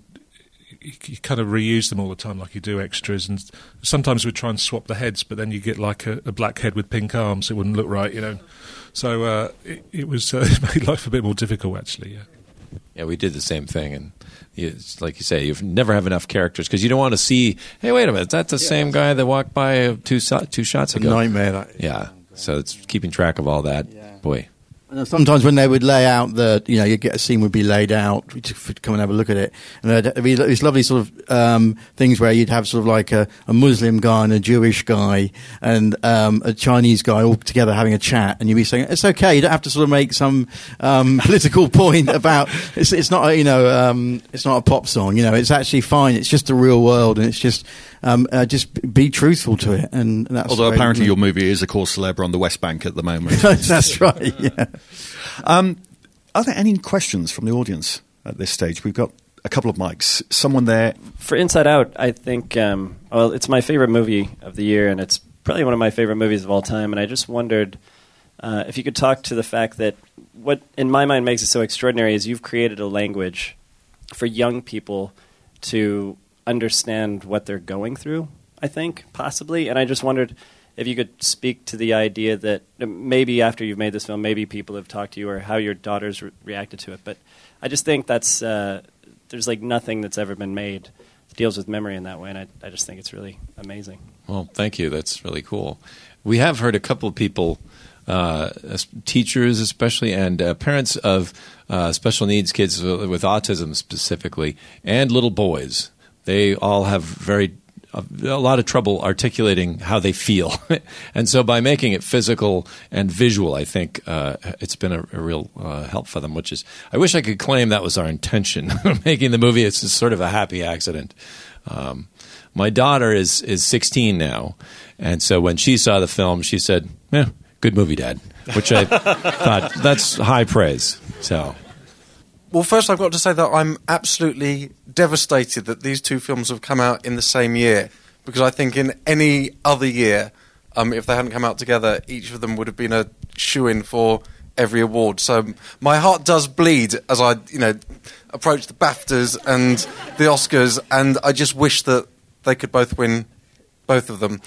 you, kind of reuse them all the time, like you do extras. And sometimes we try and swap the heads, but then you get like a, a black head with pink arms. It wouldn't look right, you know. So uh, it, it, was uh, it made life a bit more difficult, actually. Yeah. Yeah, we did the same thing, and it's like you say, you never have enough characters because you don't want to see. Hey, wait a minute, that's the yeah, same guy that walked by two two shots ago. nightmare. That, yeah, so it's keeping track of all that. Yeah. Boy, and sometimes when they would lay out the, you know, you get a scene would be laid out, we come and have a look at it, and there'd be these lovely sort of um, things where you'd have sort of like a, a Muslim guy and a Jewish guy and um, a Chinese guy all together having a chat, and you'd be saying it's okay, you don't have to sort of make some um, political point about it's, it's not, a, you know, um, it's not a pop song, you know, it's actually fine, it's just the real world, and it's just um, uh, just be truthful to it. And that's although apparently your movie is a cause célèbre on the West Bank at the moment. that's right. Yeah. Um, are there any questions from the audience at this stage? We've got a couple of mics. Someone there for Inside Out. I think um, well, it's my favorite movie of the year, and it's probably one of my favorite movies of all time. And I just wondered. Uh, if you could talk to the fact that what, in my mind, makes it so extraordinary is you've created a language for young people to understand what they're going through, I think, possibly. And I just wondered if you could speak to the idea that maybe after you've made this film, maybe people have talked to you or how your daughters re- reacted to it. But I just think that's, uh, there's like nothing that's ever been made that deals with memory in that way, and I, I just think it's really amazing. Well, thank you. That's really cool. We have heard a couple of people, uh, teachers especially, and uh, parents of uh, special needs kids with with autism specifically, and little boys. They all have very a, lot of trouble articulating how they feel, and so by making it physical and visual, I think uh, it's been a, a real uh, help for them. Which is, I wish I could claim that was our intention making the movie. It's sort of a happy accident. Um, my daughter is is 16 now, and so when she saw the film, she said, "Yeah, good movie, Dad," which I thought that's high praise. So Well, first, I've got to say that I'm absolutely devastated that these two films have come out in the same year because I think in any other year, um, if they hadn't come out together, each of them would have been a shoe in for every award. So my heart does bleed as I, you know, approach the BAFTAs and the Oscars, and I just wish that they could both win both of them.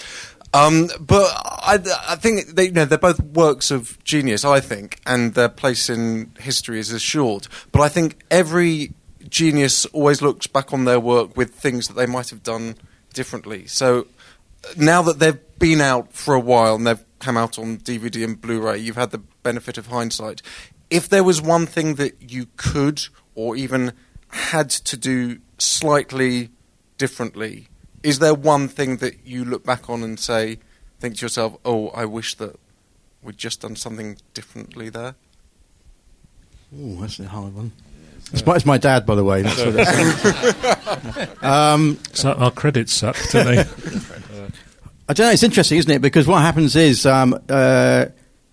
Um, but I, I think they, you know, they're both works of genius, I think, and their place in history is assured. But I think every genius always looks back on their work with things that they might have done differently. So uh, now that they've been out for a while and they've come out on DVD and Blu-ray, you've had the benefit of hindsight. If there was one thing that you could or even had to do slightly differently, is there one thing that you look back on and say, think to yourself, "Oh, I wish that we'd just done something differently there"? Ooh, that's a hard one. It's my, it's my dad, by the way. That's what um, So our credits suck, don't they? I don't know. It's interesting, isn't it? Because what happens is, um, uh,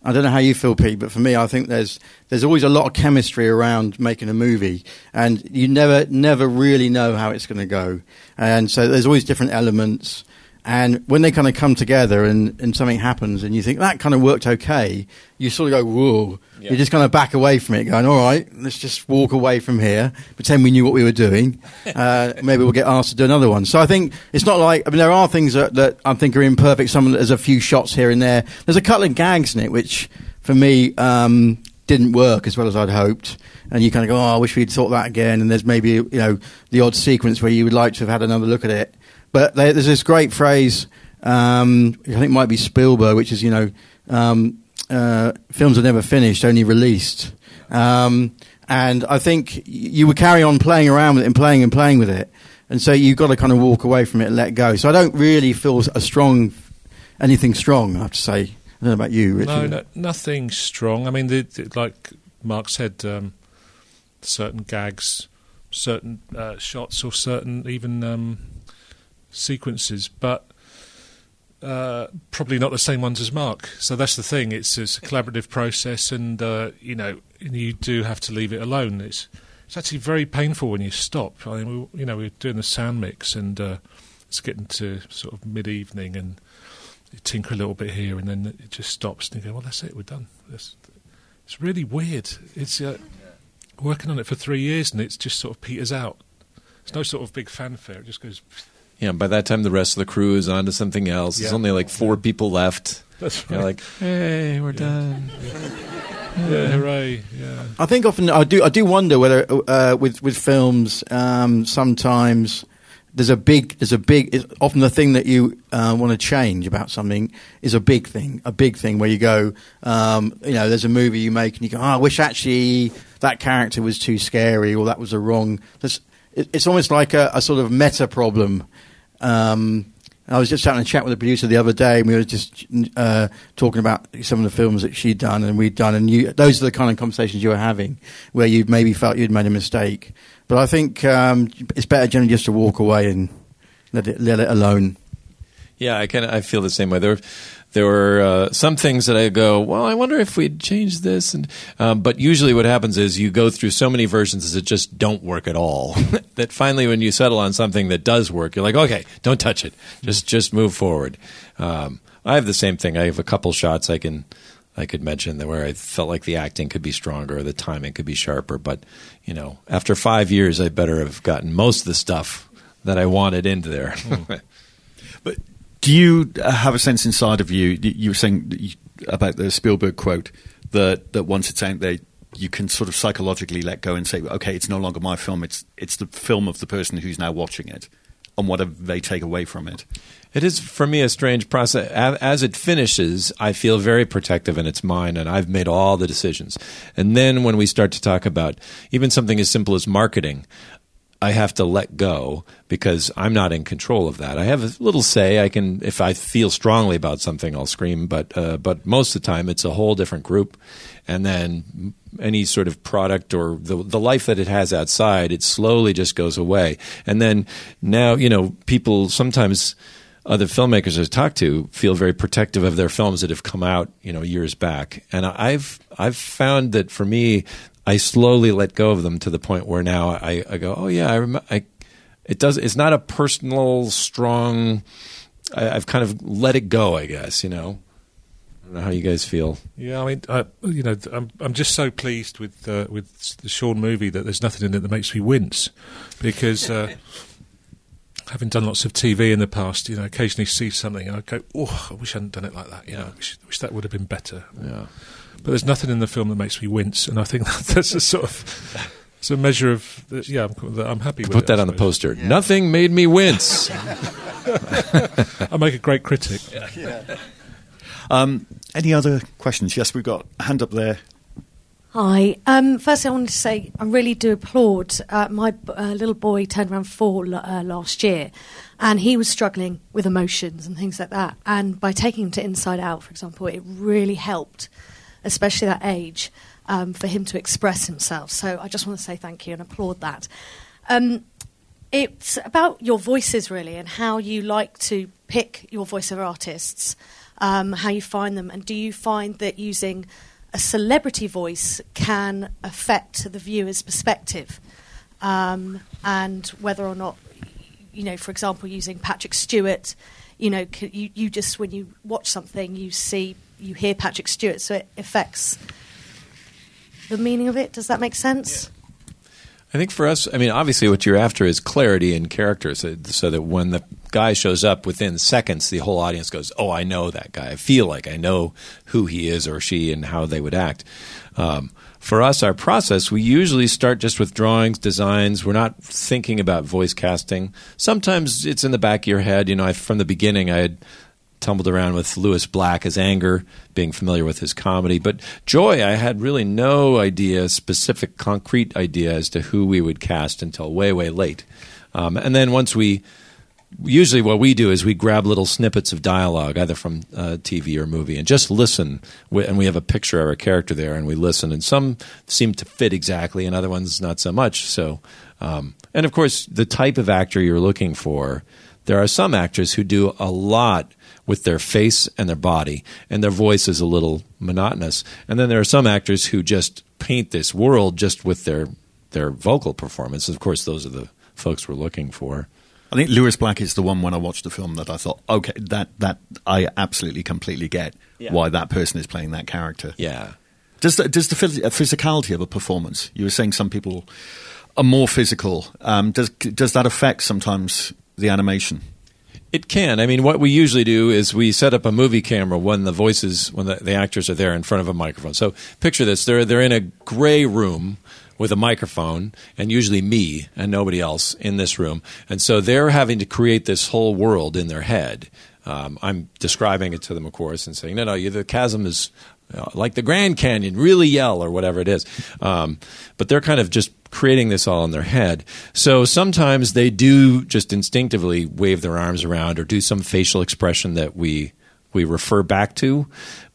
I don't know how you feel, Pete, but for me, I think there's there's always a lot of chemistry around making a movie, and you never never really know how it's going to go, and so there's always different elements. And when they kind of come together and, and something happens and you think that kind of worked okay, you sort of go, whoa. Yeah. You just kind of back away from it, going, all right, let's just walk away from here, pretend we knew what we were doing. Uh, maybe we'll get asked to do another one. So I think it's not like, I mean, there are things that, that I think are imperfect. Some, there's a few shots here and there. There's a couple of gags in it, which for me, um, didn't work as well as I'd hoped. And you kind of go, oh, I wish we'd thought that again. And there's maybe, you know, the odd sequence where you would like to have had another look at it. But there, there's this great phrase, um, I think it might be Spielberg, which is, you know, um, uh, films are never finished, only released. Um, and I think you would carry on playing around with it and playing and playing with it. And so you've got to kind of walk away from it and let go. So I don't really feel a strong, anything strong, I have to say. I don't know about you, Richard. no, no, nothing strong. I mean, the, the, like Mark said, um, certain gags, certain uh, shots, or certain even um, sequences, but uh, probably not the same ones as Mark. So that's the thing. It's, it's a collaborative process, and uh, you know, you do have to leave it alone. It's it's actually very painful when you stop. I mean, we, you know, we we're doing the sound mix, and uh, it's getting to sort of mid evening, and you tinker a little bit here, and then it just stops, and you go, "Well, that's it. We're done." That's, it's really weird. It's uh, working on it for three years, and it's just sort of peters out. There's no sort of big fanfare. It just goes. Yeah, by that time the rest of the crew is on to something else. There's only like four people left. That's You're like, hey, we're done. yeah, hooray! Yeah. I think often I do I do wonder whether uh, with with films um, sometimes there's a big there's a big it's often the thing that you uh, want to change about something is a big thing a big thing where you go um, you know there's a movie you make and you go oh, I wish actually that character was too scary or that was a wrong there's, it, it's almost like a, a sort of meta problem. Um, I was just having a chat with the producer the other day, and we were just uh, talking about some of the films that she'd done and we'd done, and you, those are the kind of conversations you were having, where you maybe felt you'd made a mistake. But I think um, it's better generally just to walk away and let it let it alone. Yeah, I kind of I feel the same way. There, there were uh, some things that I go, well, I wonder if we'd change this, and um, but usually what happens is you go through so many versions that just don't work at all. that finally, when you settle on something that does work, you're like, okay, don't touch it, just just move forward. Um, I have the same thing. I have a couple shots I can. I could mention that where I felt like the acting could be stronger, or the timing could be sharper, but you know, after five years, I better have gotten most of the stuff that I wanted into there. Do you have a sense inside of you? You were saying about the Spielberg quote that that once it's out there, you can sort of psychologically let go and say, "Okay, it's no longer my film; it's it's the film of the person who's now watching it." and whatever they take away from it. It is for me a strange process. As it finishes, I feel very protective and it's mine, and I've made all the decisions. And then when we start to talk about even something as simple as marketing, I have to let go because I'm not in control of that. I have a little say. I can, if I feel strongly about something, I'll scream. But uh, but most of the time, it's a whole different group, and then any sort of product or the the life that it has outside, it slowly just goes away. And then now, you know, people sometimes other filmmakers I've talked to feel very protective of their films that have come out, you know, years back. And I've I've found that for me, I slowly let go of them to the point where now I, I go, oh yeah, I remember. I, it does. It's not a personal, strong. I, I've kind of let it go. I guess you know. I don't know how you guys feel. Yeah, I mean, I, you know, I'm I'm just so pleased with uh, with the Shaun movie that there's nothing in it that makes me wince, because uh, having done lots of TV in the past, you know, occasionally see something and I go, oh, I wish I hadn't done it like that. You know, I wish, wish that would have been better. Yeah. But there's nothing in the film that makes me wince, and I think that, that's a sort of it's a measure of yeah, I'm, that I'm happy with. Put it, that on the suppose. poster. Nothing made me wince. I make a great critic. Um, any other questions? Yes, we've got a hand up there. Hi. Um, firstly, I wanted to say I really do applaud. Uh, my uh, little boy turned around four l- uh, last year, and he was struggling with emotions and things like that. And by taking him to Inside Out, for example, it really helped, especially that age, um, for him to express himself. So I just want to say thank you and applaud that. Um, it's about your voices really and how you like to pick your voiceover artists, um, how you find them, and do you find that using a celebrity voice can affect the viewer's perspective, um, and whether or not, you know, for example, using Patrick Stewart, you know, you, you just when you watch something, you see, you hear Patrick Stewart, so it affects the meaning of it. Does that make sense? I think for us, I mean, obviously, what you're after is clarity in character, so, so that when the guy shows up within seconds, the whole audience goes, "Oh, I know that guy. I feel like I know who he is or she and how they would act." Um, for us, our process, we usually start just with drawings, designs. We're not thinking about voice casting. Sometimes it's in the back of your head. You know, I, from the beginning, I had tumbled around with Lewis Black as Anger, being familiar with his comedy. But Joy, I had really no idea, specific, concrete idea as to who we would cast until way, way late. Um, and then once we, usually what we do is we grab little snippets of dialogue, either from uh, TV or movie, and just listen. And we have a picture of our character there, and we listen. And some seem to fit exactly, and other ones not so much. So, um, and of course, the type of actor you're looking for. There are some actors who do a lot with their face and their body, and their voice is a little monotonous. And then there are some actors who just paint this world just with their their vocal performance. Of course, those are the folks we're looking for. I think Lewis Black is the one when I watched the film that I thought, okay, that that I absolutely completely get Yeah. why that person is playing that character. Yeah. Does the, does the uh, physicality of a performance? You were saying some people are more physical. Um, does does that affect sometimes the animation? It can. I mean, what we usually do is we set up a movie camera when the voices, when the, the actors are there in front of a microphone. So picture this: they're they're in a gray room with a microphone, and usually me and nobody else in this room, and so they're having to create this whole world in their head. Um, I'm describing it to them, of course, and saying, "No, no, the chasm is like the Grand Canyon. Really yell or whatever it is." Um, but they're kind of just creating this all in their head. So sometimes they do just instinctively wave their arms around or do some facial expression that we we refer back to.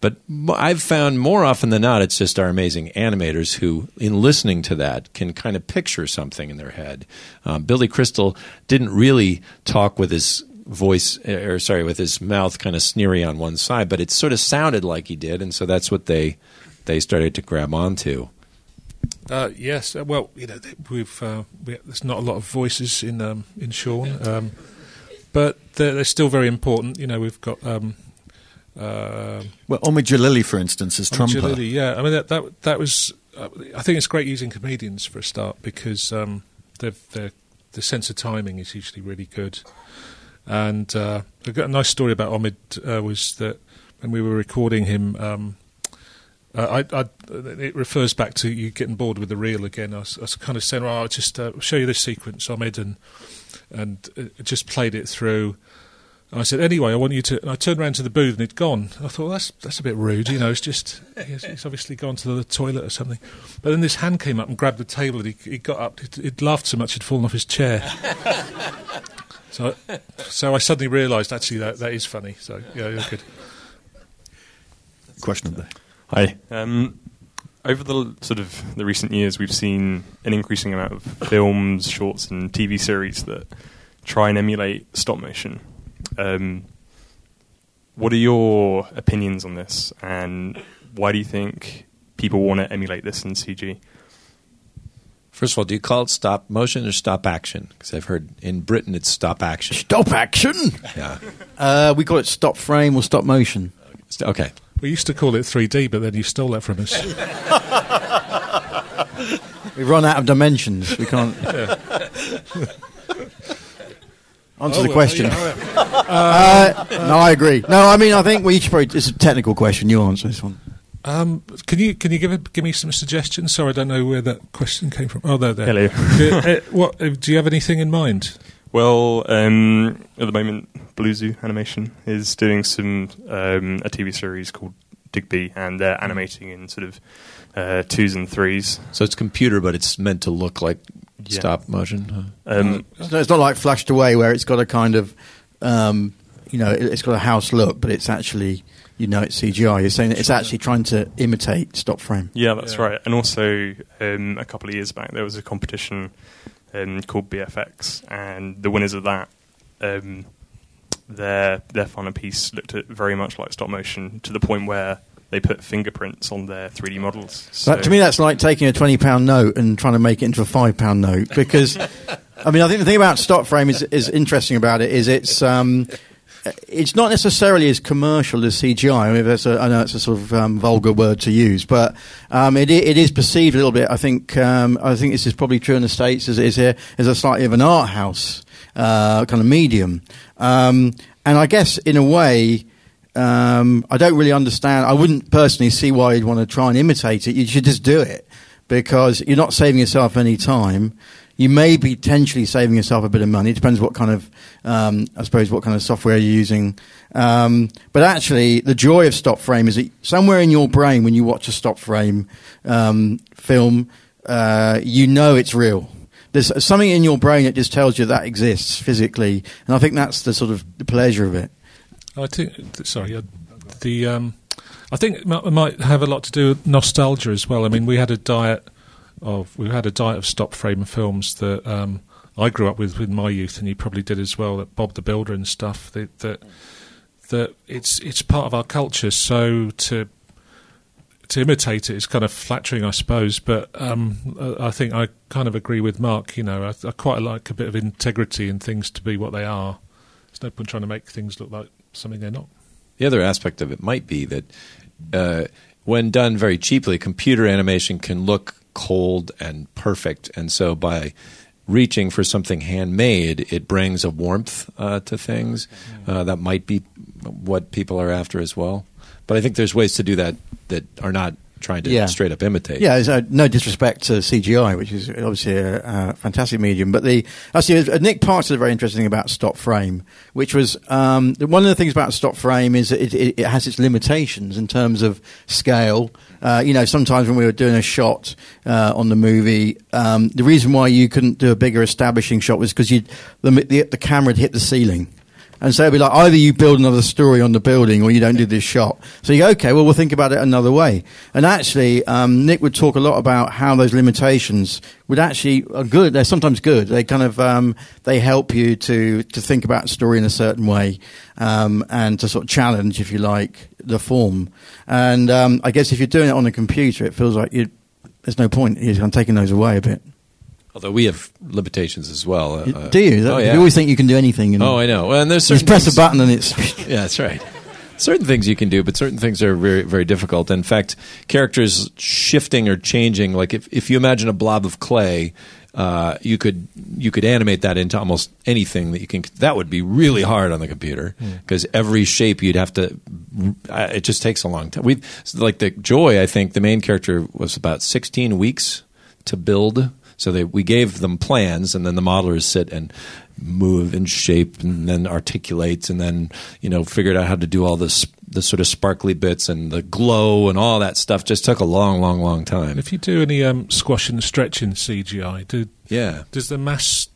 But I've found more often than not, it's just our amazing animators who, in listening to that, can kind of picture something in their head. Um, Billy Crystal didn't really talk with his voice, or sorry, with his mouth kind of sneery on one side, but it sort of sounded like he did, and so that's what they they started to grab onto. Uh, yes, uh, well, you know, we've uh, we, there's not a lot of voices in um, in Shaun, um, but they're, they're still very important. You know, we've got um, uh, Well, Omid Djalili, for instance, is Trumper. Djalili, yeah, I mean that that, that was. Uh, I think it's great using comedians for a start because um, they've, they're, the sense of timing is usually really good. And uh, I've got a nice story about Omid uh, was that when we were recording him, um, uh, I, I, it refers back to you getting bored with the reel again. I was, I was kind of saying, "Oh, I'll just uh, show you this sequence, Omid," and and uh, just played it through. I said, anyway, I want you to. And I turned around to the booth and it'd gone. I thought, well, that's that's a bit rude, you know. It's just he's, he's obviously gone to the toilet or something. But then this hand came up and grabbed the table, and he, he got up. He'd, he'd laughed so much he'd fallen off his chair. so, so I suddenly realised actually that that is funny. So yeah, you're good. Question there. Hi. Um, over the sort of the recent years, we've seen an increasing amount of films, shorts, and TV series that try and emulate stop motion. Um, what are your opinions on this, and why do you think people want to emulate this in CG? First of all, do you call it stop motion or stop action? Because I've heard in Britain it's stop action. Stop action. Yeah. Uh, we call it stop frame or stop motion. Okay. We used to call it 3D, but then you stole that from us. We've run out of dimensions. We can't. Answer Oh, the well, question. yeah, Uh, no, I agree. No, I mean, I think we each probably. It's a technical question. You answer this one. Um, can you can you give it, give me some suggestions? Sorry, I don't know where that question came from. Oh, there, there. Hello. Do, uh, what uh, do you have anything in mind? Well, um, at the moment, Blue Zoo Animation is doing some um, a TV series called Digby, and they're animating in sort of uh, twos and threes. So it's computer, but it's meant to look like Yeah. stop motion. Um, It's not, it's not like flashed away where it's got a kind of, um, you know, it's got a house look, but it's actually, you know, it's CGI. You're saying that it's actually trying to imitate stop frame. Yeah, that's Yeah. right. And also, um, a couple of years back, there was a competition um, called BFX, and the winners of that, um, their their final piece looked at very much like stop motion to the point where they put fingerprints on their 3D models. So, That, to me, that's like taking a twenty pound note and trying to make it into a five pound note. Because, I mean, I think the thing about stop frame is is interesting about it is it's um, it's not necessarily as commercial as CGI. I mean, that's a, I know it's a sort of um, vulgar word to use, but um, it it is perceived a little bit. I think um, I think this is probably true in the states as it is here as a slightly of an art house uh, kind of medium. Um, and I guess in a way. Um, I don't really understand. I wouldn't personally see why you'd want to try and imitate it. You should just do it because you're not saving yourself any time. You may be potentially saving yourself a bit of money. It depends what kind of, um, I suppose, what kind of software you're using. Um, but actually, the joy of stop frame is that somewhere in your brain, when you watch a stop frame um, film, uh, you know it's real. There's something in your brain that just tells you that exists physically, and I think that's the sort of the pleasure of it. I think. Sorry, uh, the um, I think it might have a lot to do with nostalgia as well. I mean, we had a diet of we had a diet of stop frame films that um, I grew up with in my youth, and you probably did as well. That Bob the Builder and stuff. That that, that it's it's part of our culture. So to to imitate it is kind of flattering, I suppose. But um, I think I kind of agree with Mark. You know, I, I quite like a bit of integrity in things to be what they are. There's no point trying to make things look like something they're not. The other aspect of it might be that uh, when done very cheaply, computer animation can look cold and perfect, and so by reaching for something handmade, it brings a warmth uh, to things uh, that might be what people are after as well. But I think there's ways to do that that are not trying to Yeah. straight up imitate. Yeah, uh, no disrespect to CGI, which is obviously a, fantastic medium. But the actually, uh, Nick Park's is very interesting thing about stop frame, which was um, one of the things about stop frame is that it, it, it has its limitations in terms of scale. Uh, you know, sometimes when we were doing a shot uh, on the movie, um, the reason why you couldn't do a bigger establishing shot was because the, the the camera had hit the ceiling. And so it'd be like either you build another story on the building or you don't do this shot. So you go, okay, well, we'll think about it another way. And actually, um, Nick would talk a lot about how those limitations would actually are good. They're sometimes good. They kind of um, they help you to to think about story in a certain way um, and to sort of challenge, if you like, the form. And um, I guess if you're doing it on a computer, it feels like you there's no point. Of taking those away a bit. Although we have limitations as well. Uh, uh, do you? Oh, You always think you can do anything. And Oh, I know. Well, and there's certain just press things- a button and it's Yeah, that's right. Certain things you can do, but certain things are very, very difficult. In fact, characters shifting or changing. Like if, if you imagine a blob of clay, uh, you could you could animate that into almost anything that you can. That would be really hard on the computer because every shape you'd have to. Uh, it just takes a long time. We like the joy. I think the main character was about sixteen weeks to build. So they, we gave them plans, and then the modelers sit and move and shape, and then articulate, and then you know figured out how to do all this the sort of sparkly bits and the glow and all that stuff. Just took a long, long, long time. If you do any um, squash and stretch in CGI, do yeah, does the mass?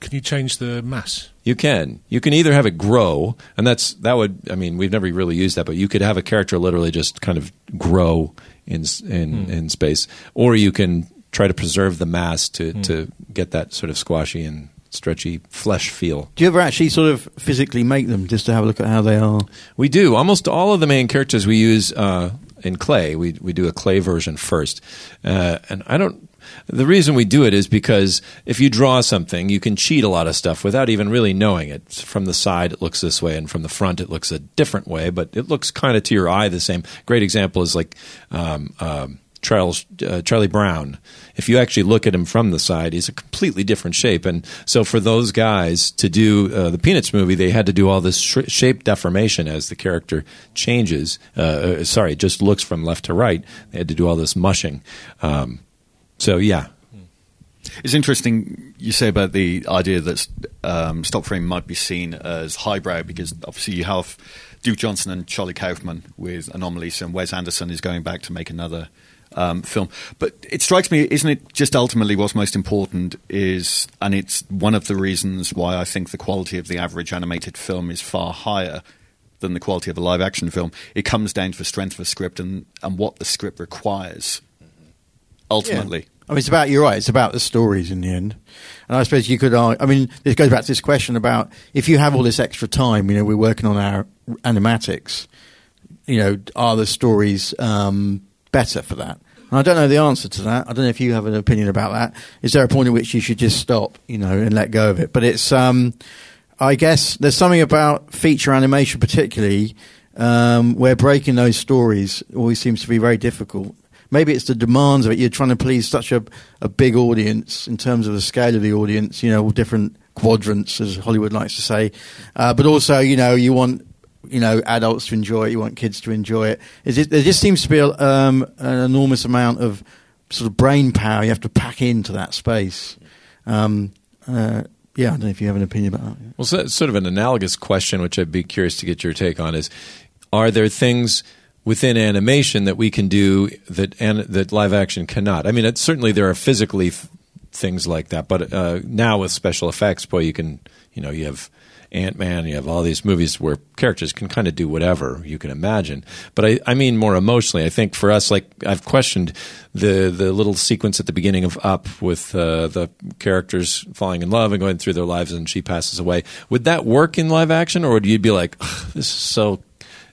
Can you change the mass? You can. You can either have it grow, and that's that would. I mean, we've never really used that, but you could have a character literally just kind of grow in in, in space, or you can try to preserve the mass to to get that sort of squashy and stretchy flesh feel. Do you ever actually sort of physically make them just to have a look at how they are? We do. Almost all of the main characters we use uh, in clay. We we do a clay version first, uh, and I don't. The reason we do it is because if you draw something, you can cheat a lot of stuff without even really knowing it. From the side, it looks this way, and from the front, it looks a different way, but it looks kind of to your eye the same. Great example is like um, um, Charles uh, Charlie Brown. If you actually look at him from the side, he's a completely different shape. And so, for those guys to do uh, the Peanuts movie, they had to do all this sh- shape deformation as the character changes. Uh, uh, sorry, just looks from left to right. They had to do all this mushing. Um, so, yeah, It's interesting you say about the idea that um, stop frame might be seen as highbrow because obviously you have Duke Johnson and Charlie Kaufman with Anomalisa, and Wes Anderson is going back to make another um, film. But it strikes me, isn't it? Just ultimately, what's most important is, and it's one of the reasons why I think the quality of the average animated film is far higher than the quality of a live action film. It comes down to the strength of a script and, and what the script requires. Ultimately. I mean, it's about you're right. It's about the stories in the end, and I suppose you could. argue- I mean, this goes back to this question about if you have all this extra time. You know, we're working on our animatics. You know, are the stories um, better for that? And I don't know the answer to that. I don't know if you have an opinion about that. Is there a point at which you should just stop, you know, and let go of it? But it's, um, I guess, there's something about feature animation, particularly, um, where breaking those stories always seems to be very difficult. Maybe it's the demands of it. You're trying to please such a, a big audience in terms of the scale of the audience, you know, different quadrants, as Hollywood likes to say. Uh, but also, you know, you want you know adults to enjoy it. You want kids to enjoy it. It's just, there just seems to be a, um, an enormous amount of sort of brain power you have to pack into that space. Um, uh, yeah, I don't know if you have an opinion about that. Well, so, sort of an analogous question, which I'd be curious to get your take on, is: Are there things within animation that we can do that an, that live action cannot? I mean, it, certainly there are physically f- things like that, but uh, now with special effects, boy, you can you know you have Ant Man, you have all these movies where characters can kind of do whatever you can imagine. But I, I mean more emotionally. I think for us, like I've questioned the the little sequence at the beginning of Up with uh, the characters falling in love and going through their lives, and she passes away. Would that work in live action, or would you be like, this is so?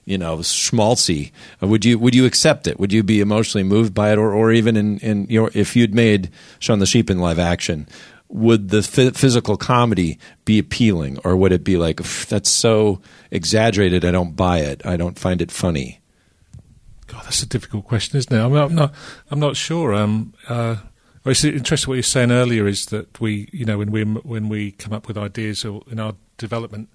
You know, schmaltzy. Uh, Would you would you accept it? Would you be emotionally moved by it, or, or even in, in your if you'd made Shaun the Sheep in live action, would the phy- physical comedy be appealing, or would it be like that's so exaggerated? I don't buy it. I don't find it funny. God, that's a difficult question, isn't it? I'm not. I'm not, I'm not sure. Um, uh, well, it's interesting what you were saying earlier is that we, you know, when we when we come up with ideas or in our development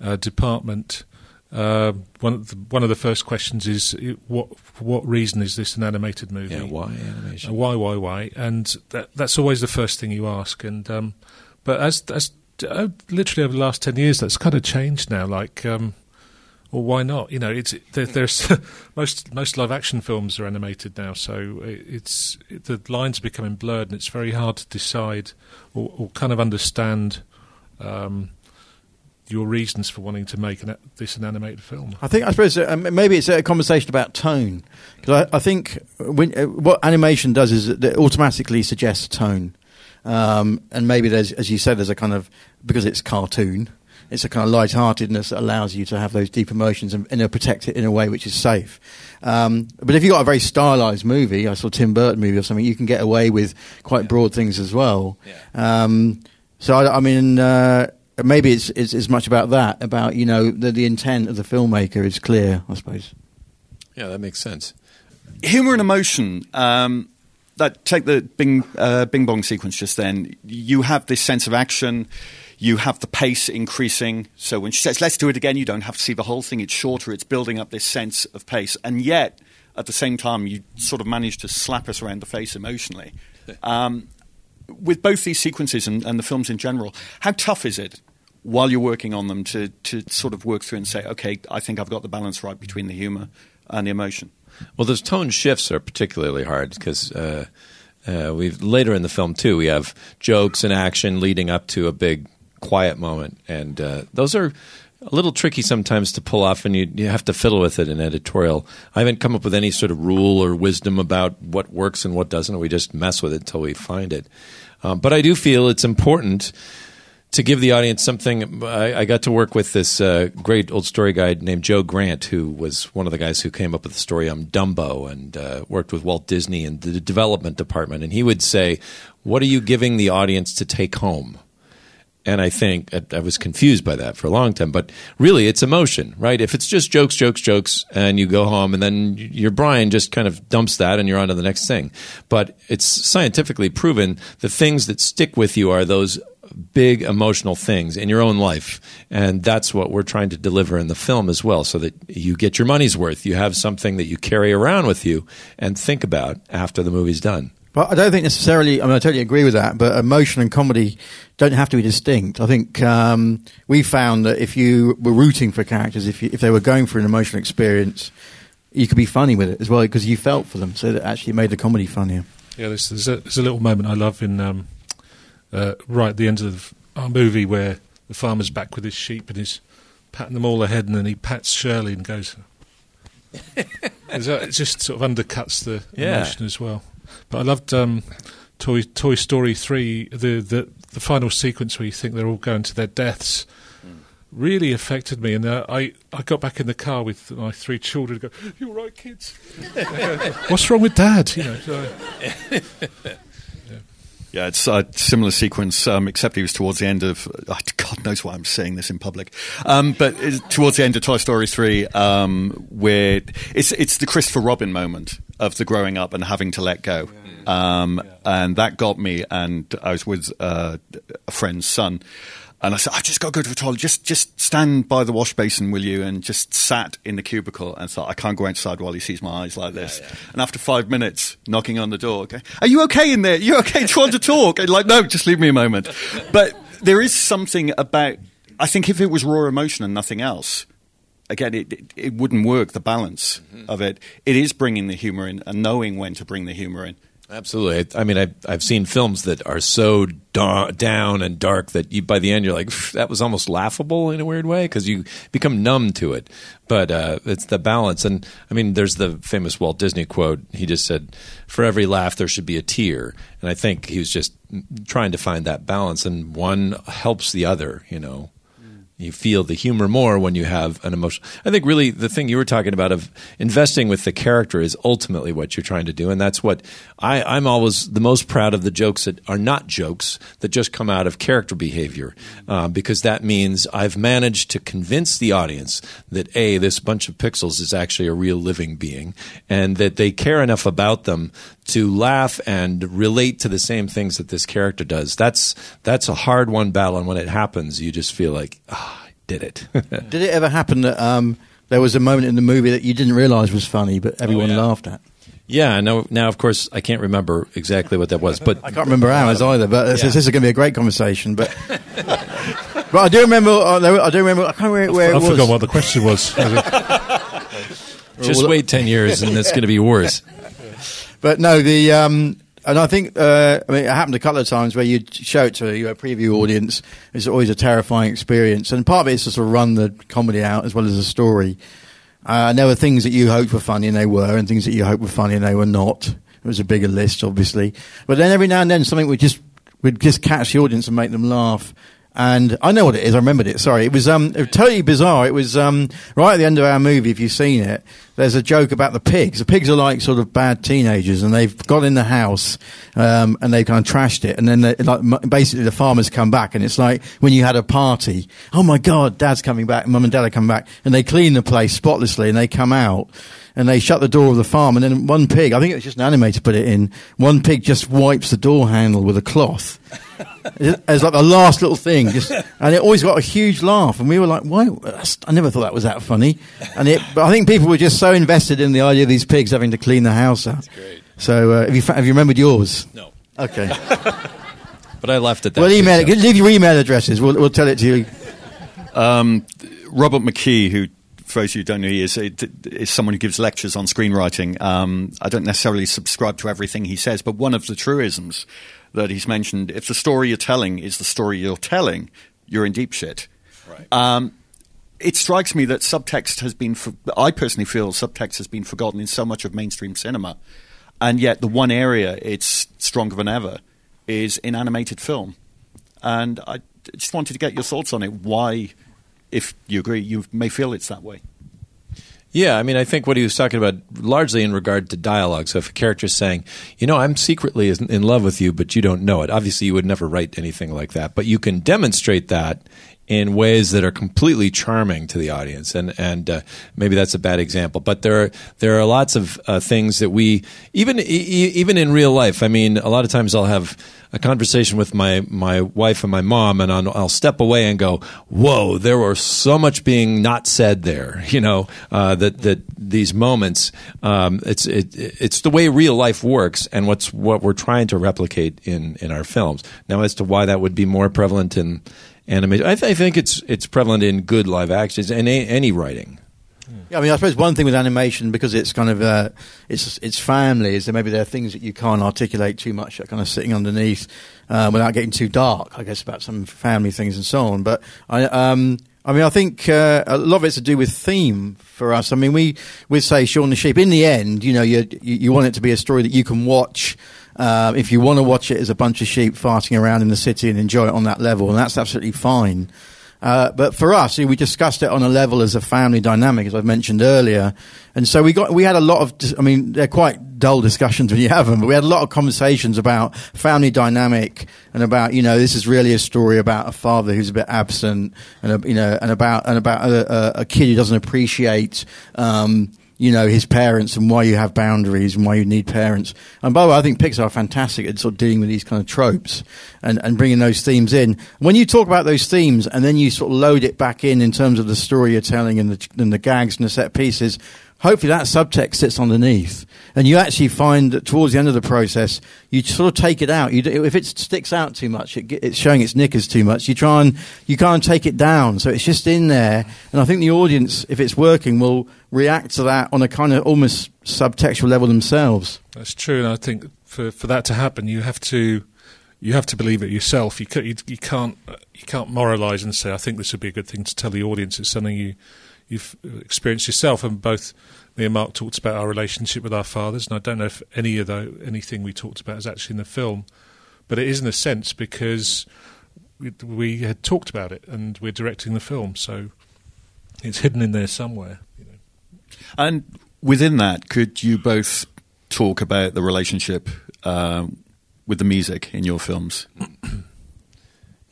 uh, department, uh, one of the, one of the first questions is what for what reason is this an animated movie? Yeah, why animation? Uh, why, why, why? And that, that's always the first thing you ask. And um, but as as uh, literally over the last ten years, that's kind of changed now. Like, um, well, why not? You know, it's there, there's most most live action films are animated now, so it, it's it, the lines are becoming blurred, and it's very hard to decide or, or kind of understand. Um, your reasons for wanting to make an, this an animated film. I think I suppose uh, maybe it's a conversation about tone because I, I think when, uh, what animation does is it automatically suggests tone, um, and maybe there's, as you said, there's a kind of because it's cartoon, it's a kind of light-heartedness that allows you to have those deep emotions and, and protect it in a way which is safe. Um, but if you've got a very stylized movie, I saw Tim Burton movie or something, you can get away with quite broad things as well. Um, so I, I mean. Uh, maybe it's, it's as much about that, about you know the, the intent of the filmmaker is clear, I suppose. Yeah, that makes sense. humor and emotion. Um, that take the Bing uh, Bing Bong sequence just then. You have this sense of action. You have the pace increasing. So when she says, "Let's do it again," you don't have to see the whole thing. It's shorter. It's building up this sense of pace, and yet at the same time, you sort of manage to slap us around the face emotionally. Um, with both these sequences and, and the films in general, how tough is it while you're working on them to, to sort of work through and say, okay, I think I've got the balance right between the humor and the emotion? Well, those tone shifts are particularly hard because uh, uh, we've later in the film too. We have jokes and action leading up to a big quiet moment, and uh, those are a little tricky sometimes to pull off, and you, you have to fiddle with it in editorial. I haven't come up with any sort of rule or wisdom about what works and what doesn't. We just mess with it until we find it. Um, but I do feel it's important to give the audience something. I, I got to work with this uh, great old story guy named Joe Grant, who was one of the guys who came up with the story on Dumbo and uh, worked with Walt Disney in the development department. And he would say, What are you giving the audience to take home? And I think I, I was confused by that for a long time. But really, it's emotion, right? If it's just jokes, jokes, jokes, and you go home, and then your brain just kind of dumps that, and you're on to the next thing. But it's scientifically proven the things that stick with you are those big emotional things in your own life. And that's what we're trying to deliver in the film as well, so that you get your money's worth. You have something that you carry around with you and think about after the movie's done. But I don't think necessarily. I mean, I totally agree with that. But emotion and comedy don't have to be distinct. I think um, we found that if you were rooting for characters, if you, if they were going through an emotional experience, you could be funny with it as well because you felt for them. So that actually made the comedy funnier. Yeah, there's, there's, a, there's a little moment I love in um, uh, right at the end of our movie where the farmer's back with his sheep and he's patting them all ahead, and then he pats Shirley and goes. it just sort of undercuts the Yeah. emotion as well. But I loved um, Toy Toy Story three, the, the the final sequence where you think they're all going to their deaths. Really affected me, and uh, I, I got back in the car with my three children. and Go, you're all right, kids? What's wrong with Dad? You know, so, Yeah, it's a similar sequence, um, except he was towards the end of. Uh, God knows why I'm saying this in public, um, but towards the end of Toy Story three, um, where it's it's the Christopher Robin moment of the growing up and having to let go, um, and that got me. And I was with uh, a friend's son. And I said, I just got to go to the toilet. Just, just stand by the wash basin, will you? And just sat in the cubicle and thought, I can't go outside while he sees my eyes like this. And after five minutes, knocking on the door, okay, are you okay in there? You okay? Do you want to talk? And like, no, just leave me a moment. But there is something about. I think if it was raw emotion and nothing else, again, it, it, it wouldn't work. The balance mm-hmm. of it, it is bringing the humor in and knowing when to bring the humor in. Absolutely. I mean, I've, I've seen films that are so da- down and dark that you, by the end you're like, that was almost laughable in a weird way because you become numb to it. But uh, it's the balance. And I mean, there's the famous Walt Disney quote. He just said, for every laugh, there should be a tear. And I think he was just trying to find that balance. And one helps the other, you know. You feel the humor more when you have an emotion. I think really the thing you were talking about of investing with the character is ultimately what you're trying to do, and that's what I, I'm always the most proud of the jokes that are not jokes that just come out of character behavior, uh, because that means I've managed to convince the audience that a this bunch of pixels is actually a real living being, and that they care enough about them to laugh and relate to the same things that this character does. That's that's a hard won battle, and when it happens, you just feel like ah, I did it. Did it ever happen that um, there was a moment in the movie that you didn't realise was funny, but everyone yeah. laughed at? yeah, no, now of course I can't remember exactly what that was, but I can't remember ours either, but this, Yeah. this is going to be a great conversation. But but I do remember. Uh, I do remember. I can't remember where it I was. forgot what the question was. just wait ten years and it's going to be worse. But no, the um, and I think uh, I mean it happened a couple of times where you show it to your preview audience. It's always a terrifying experience, and part of it is to sort of run the comedy out as well as the story. Uh, and there were things that you hoped were funny and they were, and things that you hoped were funny and they were not. It was a bigger list, obviously. But then every now and then something would just would just catch the audience and make them laugh. And I know what it is. I remembered it. Sorry, it was um it was totally bizarre. It was um right at the end of our movie. If you've seen it, there's a joke about the pigs. The pigs are like sort of bad teenagers, and they've got in the house um, and they kind of trashed it. And then like basically the farmers come back, and it's like when you had a party. Oh my God, Dad's coming back. Mum and Dad are coming back, and they clean the place spotlessly, and they come out. And they shut the door of the farm, and then one pig, I think it was just an animator put it in, one pig just wipes the door handle with a cloth as like the last little thing, just, and it always got a huge laugh, and we were like, "Why?" I never thought that was that funny, and it. But I think people were just so invested in the idea of these pigs having to clean the house out. great. So, uh, have you have you remembered yours? No. Okay. But I left it. That Well, too, email so. it. Leave your email addresses. We'll, we'll tell it to you. Robert McKee, who, for those of you who don't know, he is, is someone who gives lectures on screenwriting. Um, I don't necessarily subscribe to everything he says, but one of the truisms that he's mentioned, if the story you're telling is the story you're telling, you're in deep shit. Right. Um, it strikes me that subtext has been, for, I personally feel subtext has been forgotten in so much of mainstream cinema. And yet, the one area it's stronger than ever is in animated film. And I just wanted to get your thoughts on it. Why, if you agree, you may feel it's that way. Yeah, I mean, I think what he was talking about largely in regard to dialogue. So if a character's saying, you know, I'm secretly in love with you, but you don't know it, obviously you would never write anything like that. But you can demonstrate that in ways that are completely charming to the audience, and and uh, maybe that's a bad example, but there are there are lots of uh, things that we even e- even in real life. I mean, a lot of times I'll have a conversation with my my wife and my mom, and I'll, I'll step away and go, "Whoa, there was so much being not said there." You know, uh, that that these moments, um, it's it, it's the way real life works, and what's what we're trying to replicate in in our films. Now, as to why that would be more prevalent in animation, I, th- I think it's it's prevalent in good live actions and a- any writing. Yeah, I mean, I suppose one thing with animation because it's kind of uh, it's it's family is that maybe there are things that you can't articulate too much, that kind of sitting underneath uh, without getting too dark. I guess about some family things and so on. But I, um, I mean, I think uh, a lot of it's to do with theme for us. I mean, we we say Shaun the Sheep. In the end, you know, you you, you want it to be a story that you can watch. Uh, if you want to watch it as a bunch of sheep farting around in the city and enjoy it on that level, and that's absolutely fine. Uh, but for us, we discussed it on a level as a family dynamic, as I've mentioned earlier, and so we got we had a lot of. I mean, they're quite dull discussions when you have them, but we had a lot of conversations about family dynamic and about you know this is really a story about a father who's a bit absent, and a, you know, and about and about a, a, a kid who doesn't appreciate. Um, you know his parents and why you have boundaries and why you need parents. And by the way, I think Pixar are fantastic at sort of dealing with these kind of tropes and, and bringing those themes in. When you talk about those themes and then you sort of load it back in in terms of the story you're telling and the, and the gags and the set pieces, hopefully that subtext sits underneath. And you actually find that towards the end of the process, you sort of take it out. You, do- if it sticks out too much, it, it's showing its knickers too much. You try and you can't take it down, so it's just in there. And I think the audience, if it's working, will react to that on a kind of almost subtextual level themselves. That's true, and I think for for that to happen, you have to you have to believe it yourself. You you, you can't you can't moralise and say, "I think this would be a good thing to tell the audience." It's something you you've experienced yourself, and both me and Mark talked about our relationship with our fathers, and I don't know if any of the anything we talked about is actually in the film, but it is in a sense because we, we had talked about it, and we're directing the film, so it's hidden in there somewhere. You know. And within that, could you both talk about the relationship uh, with the music in your films?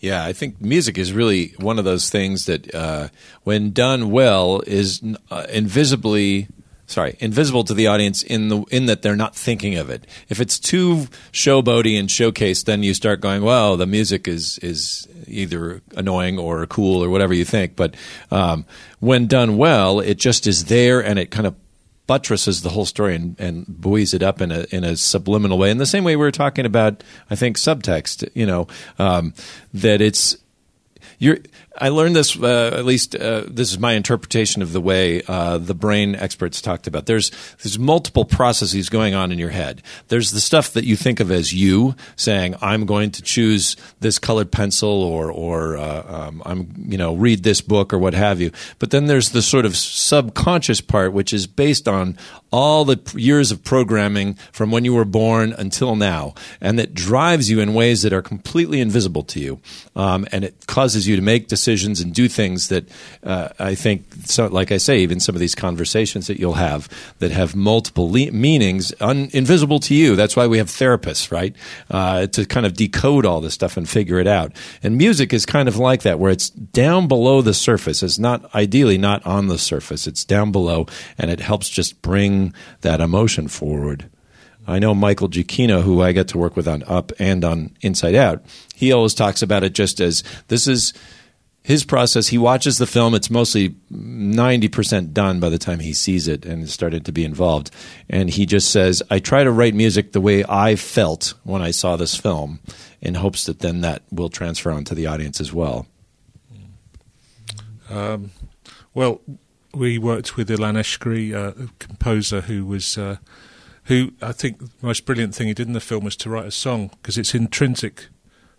Yeah, I think music is really one of those things that, uh, when done well, is uh, invisibly sorry invisible to the audience in the in that they're not thinking of it. If it's too showboaty and showcased, then you start going, "Well, the music is is either annoying or cool or whatever you think." But um, when done well, it just is there and it kind of buttresses the whole story and, and buoys it up in a in a subliminal way. In the same way we were talking about, I think subtext. You know um, that it's you're. I learned this uh, at least. Uh, this is my interpretation of the way uh, the brain experts talked about. There's there's multiple processes going on in your head. There's the stuff that you think of as you saying, "I'm going to choose this colored pencil," or or uh, um, I'm you know read this book or what have you. But then there's the sort of subconscious part, which is based on all the years of programming from when you were born until now, and that drives you in ways that are completely invisible to you, um, and it causes you to make decisions and do things that uh, I think, so, like I say, even some of these conversations that you'll have that have multiple le- meanings, un- invisible to you. That's why we have therapists, right, uh, to kind of decode all this stuff and figure it out. And music is kind of like that, where it's down below the surface. It's not ideally not on the surface. It's down below, and it helps just bring that emotion forward. I know Michael Giacchino, who I get to work with on Up and on Inside Out. He always talks about it just as this is his process, he watches the film. It's mostly 90% done by the time he sees it and started to be involved. And he just says, I try to write music the way I felt when I saw this film in hopes that then that will transfer onto the audience as well. Um, well, we worked with Ilan Eshkeri, uh, a composer who was, uh, who I think the most brilliant thing he did in the film was to write a song because it's intrinsic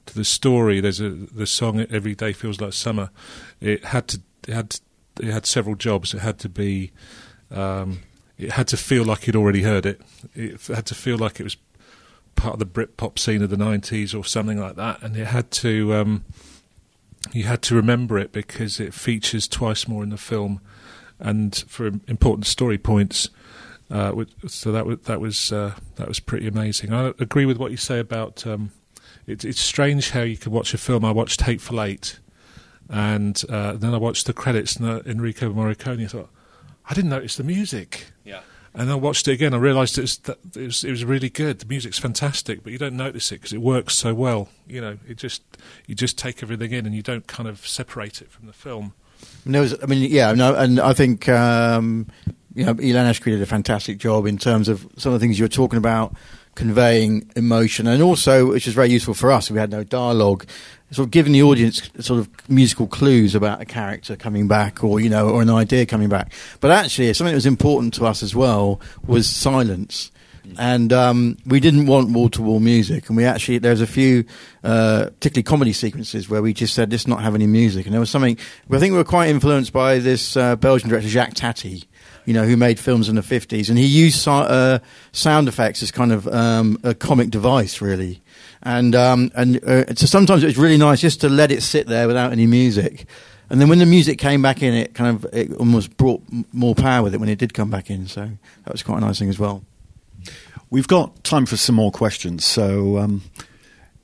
to the story. There's a the song "Every Day Feels Like Summer." It had to, it had, to, it had several jobs. It had to be, um, it had to feel like you'd already heard it. It had to feel like it was part of the Britpop scene of the '90s or something like that, and it had to. Um, you had to remember it because it features twice more in the film, and for important story points. Uh, so that was that was uh, that was pretty amazing. I agree with what you say about. Um, it, it's strange how you can watch a film. I watched Hateful Eight, and uh, then I watched the credits and uh, Enrico Morricone. I thought I didn't notice the music. Yeah. And I watched it again. I realised it was, it was, it was really good. The music's fantastic, but you don't notice it because it works so well. You know, it just you just take everything in and you don't kind of separate it from the film. No, I mean, yeah, no, and I think um, you know, Ilan Eshkeri did a fantastic job in terms of some of the things you were talking about, conveying emotion, and also, which is very useful for us, we had no dialogue, sort of giving the audience sort of musical clues about a character coming back, or you know, or an idea coming back. But actually, something that was important to us as well was silence. And um, we didn't want wall to wall music, and we actually there's a few, uh, particularly comedy sequences where we just said let's not have any music. And there was something I think we were quite influenced by this uh, Belgian director Jacques Tati, you know, who made films in the 50s. And he used uh, sound effects as kind of um, a comic device, really. And, um, and uh, so sometimes it was really nice just to let it sit there without any music. And then when the music came back in, it kind of it almost brought more power with it when it did come back in. So that was quite a nice thing as well. We've got time for some more questions. So, um,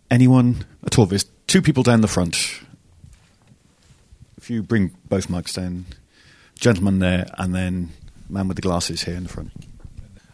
anyone at all? There's two people down the front. If you bring both mics down, gentleman there, and then man with the glasses here in the front.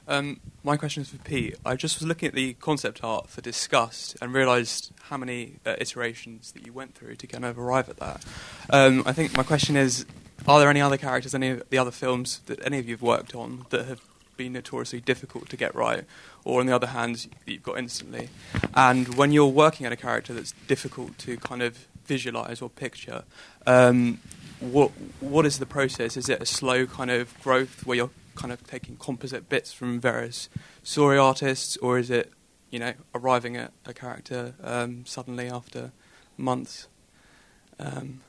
Um, my question is for Pete. I just was looking at the concept art for Disgust and realised how many uh, iterations that you went through to kind of arrive at that. Um, I think my question is: Are there any other characters, any of the other films that any of you have worked on that have been notoriously difficult to get right, or on the other hand, you've got instantly. And when you're working at a character that's difficult to kind of visualize or picture, um, what what is the process? Is it a slow kind of growth where you're kind of taking composite bits from various story artists, or is it you know arriving at a character um, suddenly after months? Um,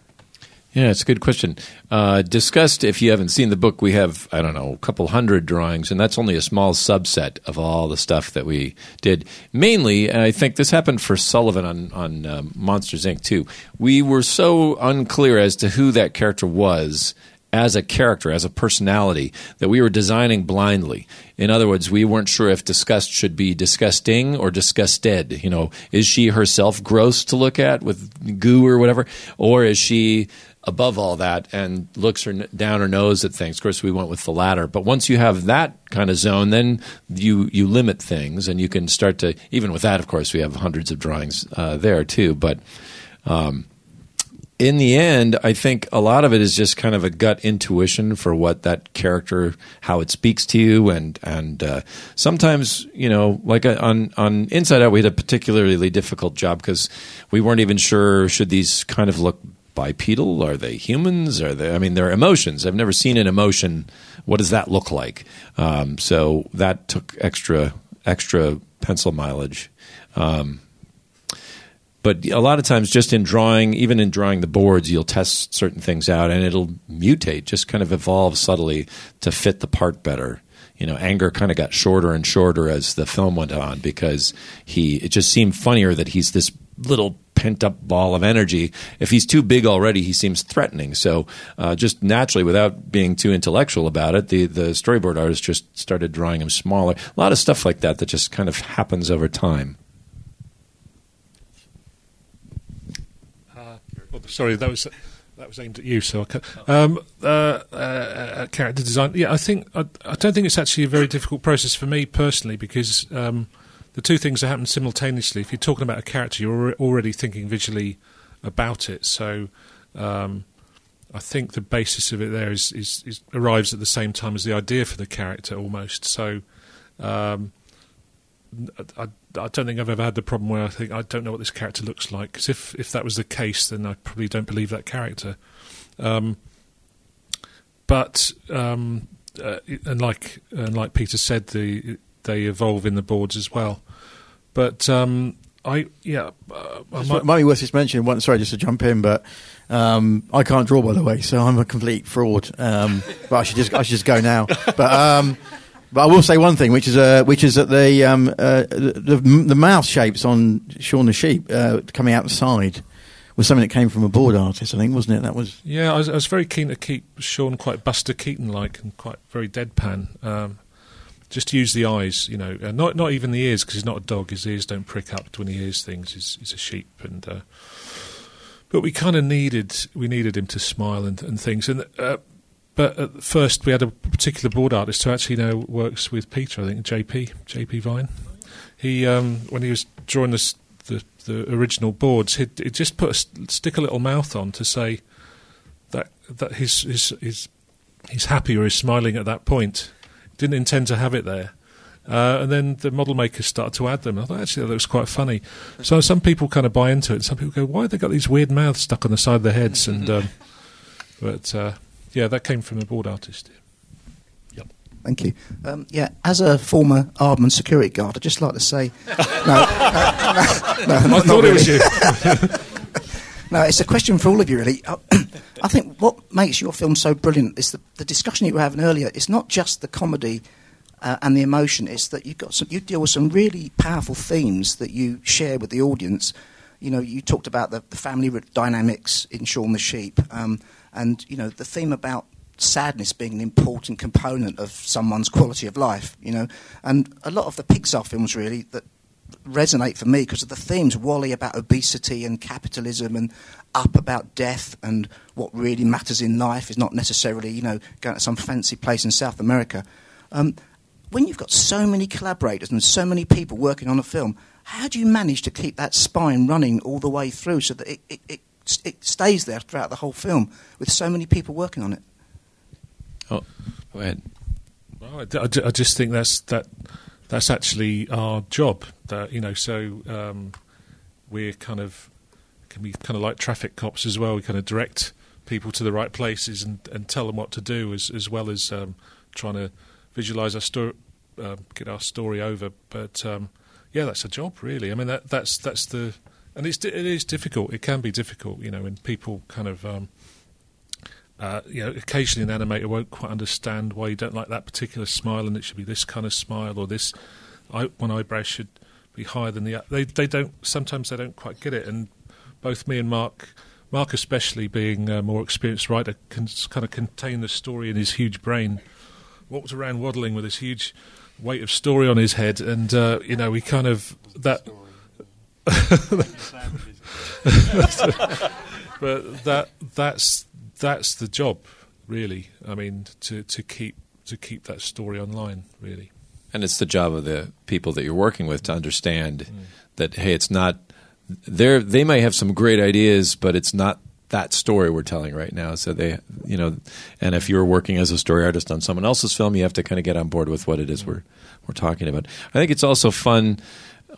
yeah, it's a good question. Uh, Disgust, if you haven't seen the book, we have, I don't know, a couple hundred drawings, and that's only a small subset of all the stuff that we did. Mainly, I think this happened for Sullivan on, on um, Monsters, Inc., too. We were so unclear as to who that character was as a character, as a personality, that we were designing blindly. In other words, we weren't sure if disgust should be disgusting or disgusted. You know, is she herself gross to look at with goo or whatever, or is she above all that and looks her down her nose at things. Of course, we went with the latter. But once you have that kind of zone, then you you limit things, and you can start to. Even with that, of course, we have hundreds of drawings uh, there too. But um, in the end, I think a lot of it is just kind of a gut intuition for what that character, how it speaks to you, and and uh, sometimes you know, like uh, on on Inside Out, we had a particularly difficult job because we weren't even sure should these kind of look bipedal? Are they humans? Are they? I mean, they're emotions. I've never seen an emotion. What does that look like? Um, so that took extra extra pencil mileage. Um, but a lot of times, just in drawing, even in drawing the boards, you'll test certain things out, and it'll mutate, just kind of evolve subtly to fit the part better you know, anger kind of got shorter and shorter as the film went on because he it just seemed funnier that he's this little pent up ball of energy. If he's too big already, he seems threatening. So, uh, just naturally, without being too intellectual about it, the, the storyboard artist just started drawing him smaller. A lot of stuff like that that just kind of happens over time. Uh, sorry, that was that was aimed at you. So, um, uh, uh, character design. Yeah, I think I, I, don't think it's actually a very difficult process for me personally because um, the two things that happen simultaneously. If you're talking about a character, you're already thinking visually about it. So, um, I think the basis of it there is, is, is arrives at the same time as the idea for the character almost. So um, I, I don't think I've ever had the problem where I think I don't know what this character looks like. Because if if that was the case, then I probably don't believe that character. Um, but um, uh, and like and like Peter said, the they evolve in the boards as well. But um, I yeah, uh, I It might, might be worth just mentioning. One, sorry, just to jump in, but um, I can't draw, by the way, so I'm a complete fraud. Um, but I should just I should just go now. But um, but I will say one thing, which is uh, which is that the um, uh, the, the the mouth shapes on Shaun the Sheep uh, coming outside was something that came from a board artist, I think, wasn't it? That was Yeah, I was, I was very keen to keep Shaun quite Buster Keaton like and quite very deadpan. Um, just use the eyes, you know, not not even the ears because he's not a dog. His ears don't prick up when he hears things. He's, he's a sheep, and uh, but we kind of needed we needed him to smile and, and things. And uh, but at first we had a particular board artist who actually now works with Peter. I think JP JP Vine. He um, when he was drawing the the original boards, he'd, he'd just put a, st- stick a little mouth on to say that that he's he's he's, he's happy or he's smiling at that point. Didn't intend to have it there. Uh, and then the model makers started to add them. I thought actually that looks quite funny. So some people kind of buy into it. And some people go, "Why have they got these weird mouths stuck on the side of their heads?" And um, but uh, yeah, that came from the board artist. Yep. Thank you. Um, yeah, as a former Aardman security guard, I'd just like to say, no, no, no, no, I not thought it was you. No, it's a question for all of you, really. I think what makes your film so brilliant is the, the discussion you were having earlier. It's not just the comedy uh, and the emotion; it's that you got some, you deal with some really powerful themes that you share with the audience. You know, you talked about the, the family dynamics in Shaun the Sheep, um, and you know the theme about sadness being an important component of someone's quality of life. You know, and a lot of the Pixar films really that resonate for me because of the themes WALL-E about obesity and capitalism and up about death and what really matters in life is not necessarily you know going to some fancy place in South America. Um, when you've got so many collaborators and so many people working on a film, how do you manage to keep that spine running all the way through so that it, it, it, it stays there throughout the whole film with so many people working on it? Oh, go ahead. Well, I, d- I d- I just think that's that that's actually our job. That you know, so um, we're kind of can be kind of like traffic cops as well. We kind of direct people to the right places and, and tell them what to do, as as well as um, trying to visualize our story, uh, get our story over. But um, yeah, that's a job, really. I mean, that that's that's the and it's it is difficult. It can be difficult, you know, when people kind of. Um, uh, you know, occasionally an animator won't quite understand why you don't like that particular smile, and it should be this kind of smile, or this eye, one eyebrow should be higher than the other. They they don't sometimes they don't quite get it, and both me and Mark, Mark especially being a more experienced writer, can kind of contain the story in his huge brain. Walked around waddling with this huge weight of story on his head, and uh, you know, we kind of that. but that that's that's the job, really. I mean, to, to keep to keep that story online, really. And it's the job of the people that you're working with to understand mm. that hey, it's not they they may have some great ideas, but it's not that story we're telling right now. So they, you know, and if mm. you're working as a story artist on someone else's film, you have to kind of get on board with what it is mm. we're we're talking about. I think it's also fun.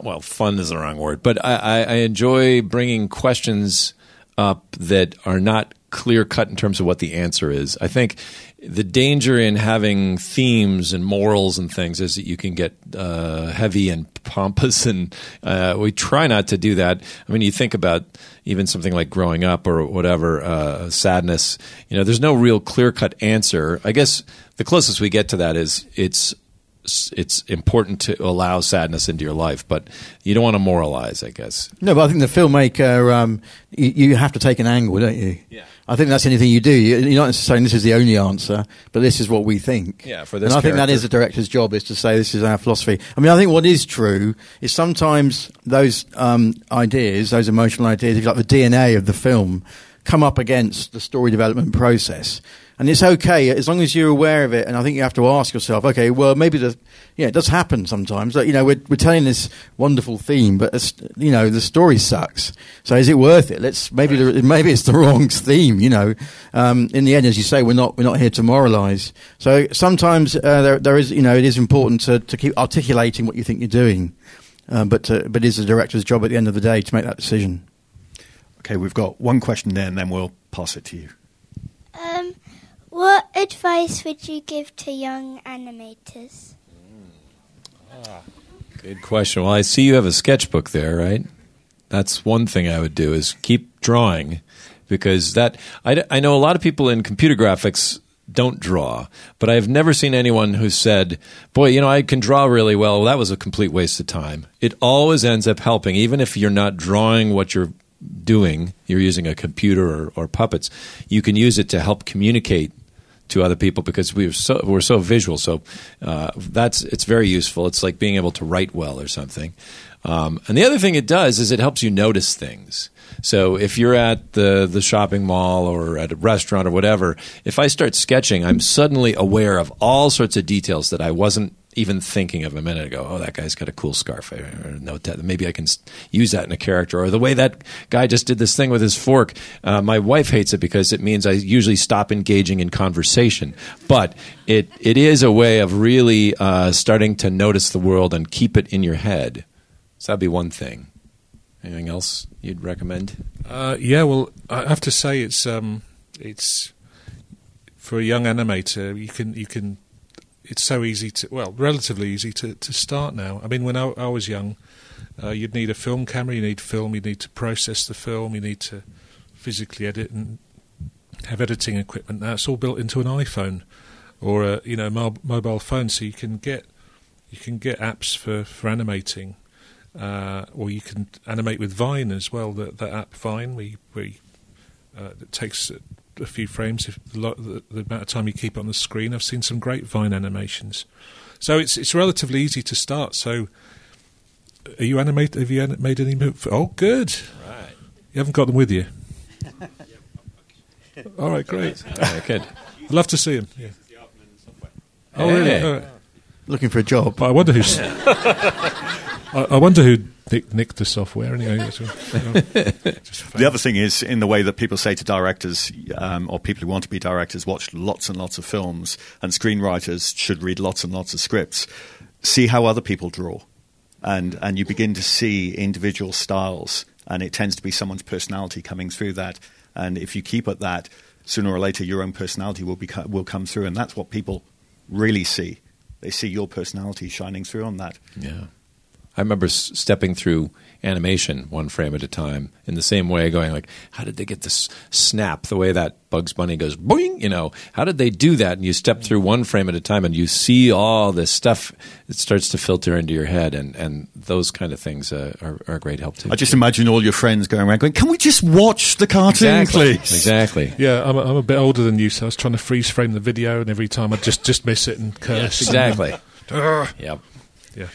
Well, fun is the wrong word, but I, I, I enjoy bringing questions up that are not clear cut in terms of what the answer is. I think the danger in having themes and morals and things is that you can get uh, heavy and pompous, and uh, we try not to do that. I mean, you think about even something like growing up or whatever, uh, sadness. You know, there's no real clear cut answer. I guess the closest we get to that is it's it's important to allow sadness into your life, but you don't want to moralize, I guess. No, but I think the filmmaker, um, you, you have to take an angle, don't you? Yeah. I think that's anything you do. You- You're not saying this is the only answer, but this is what we think. Yeah, for this And I think that is character. the director's job is to say this is our philosophy. I mean, I think what is true is sometimes those um, ideas, those emotional ideas, if you like the DNA of the film, come up against the story development process. And it's okay as long as you're aware of it. And I think you have to ask yourself, okay, well, maybe the yeah, it does happen sometimes. Like, you know, we're we're telling this wonderful theme, but you know, the story sucks. So is it worth it? Let's maybe the, maybe it's the wrong theme. You know, um, in the end, as you say, we're not we're not here to moralise. So sometimes uh, there there is you know it is important to to keep articulating what you think you're doing. Um, but to, but it is the director's job at the end of the day to make that decision. Okay, we've got one question there, and then we'll pass it to you. What advice would you give to young animators? Ah, good question. Well, I see you have a sketchbook there, right? That's one thing I would do is keep drawing because that I, I know a lot of people in computer graphics don't draw, but I've never seen anyone who said, "Boy, you know, I can draw really well." well that was a complete waste of time. It always ends up helping, even if you're not drawing what you're doing. You're using a computer or, or puppets. You can use it to help communicate to other people because we're so we're so visual. So uh, that's it's very useful. It's like being able to write well or something. Um, and the other thing it does is it helps you notice things. So if you're at the the shopping mall or at a restaurant or whatever, if I start sketching, I'm suddenly aware of all sorts of details that I wasn't even thinking of a minute ago. Oh, that guy's got a cool scarf. Or no, maybe I can use that in a character. Or the way that guy just did this thing with his fork. Uh, my wife hates it because it means I usually stop engaging in conversation. But it it is a way of really uh, starting to notice the world and keep it in your head. So that'd be one thing. Anything else you'd recommend? Uh, yeah, well, I have to say it's um, it's for a young animator. You can you can. It's so easy to well, relatively easy to, to start now. I mean, when I, I was young, uh, you'd need a film camera, you need film, you need to process the film, you need to physically edit and have editing equipment. Now it's all built into an iPhone or a you know mo- mobile phone, so you can get you can get apps for, for animating uh, or you can animate with Vine as well. The, the app Vine, we we uh, it takes a few frames if the, the, the, amount of time you keep on the screen. I've seen some great Vine animations, so it's it's relatively easy to start. So, are you animate? Have you made any move? Oh, good. Right. You haven't got them with you. All right, great. All right, good. I'd love to see him. Yeah. Oh, really? Oh, Looking for a job. but I wonder who's. I, I wonder who nicked, nicked the software anyway. Just The other thing is, in the way that people say to directors um, or people who want to be directors, watch lots and lots of films, and screenwriters should read lots and lots of scripts. See how other people draw, and and you begin to see individual styles, and it tends to be someone's personality coming through that. And if you keep at that, sooner or later, your own personality will beco- will come through, and that's what people really see. They see your personality shining through on that. Yeah. I remember s- stepping through animation one frame at a time in the same way, going like, "How did they get this snap? The way that Bugs Bunny goes boing, you know, how did they do that?" And you step through one frame at a time, and you see all this stuff. It starts to filter into your head, and and those kind of things uh, are, are a great help too. I just imagine all your friends going around going, "Can we just watch the cartoon, exactly, please?" exactly. Yeah, I'm a, I'm a bit older than you, so I was trying to freeze frame the video, and every time I just just miss it and curse. Exactly. Ugh. Yep. Yeah.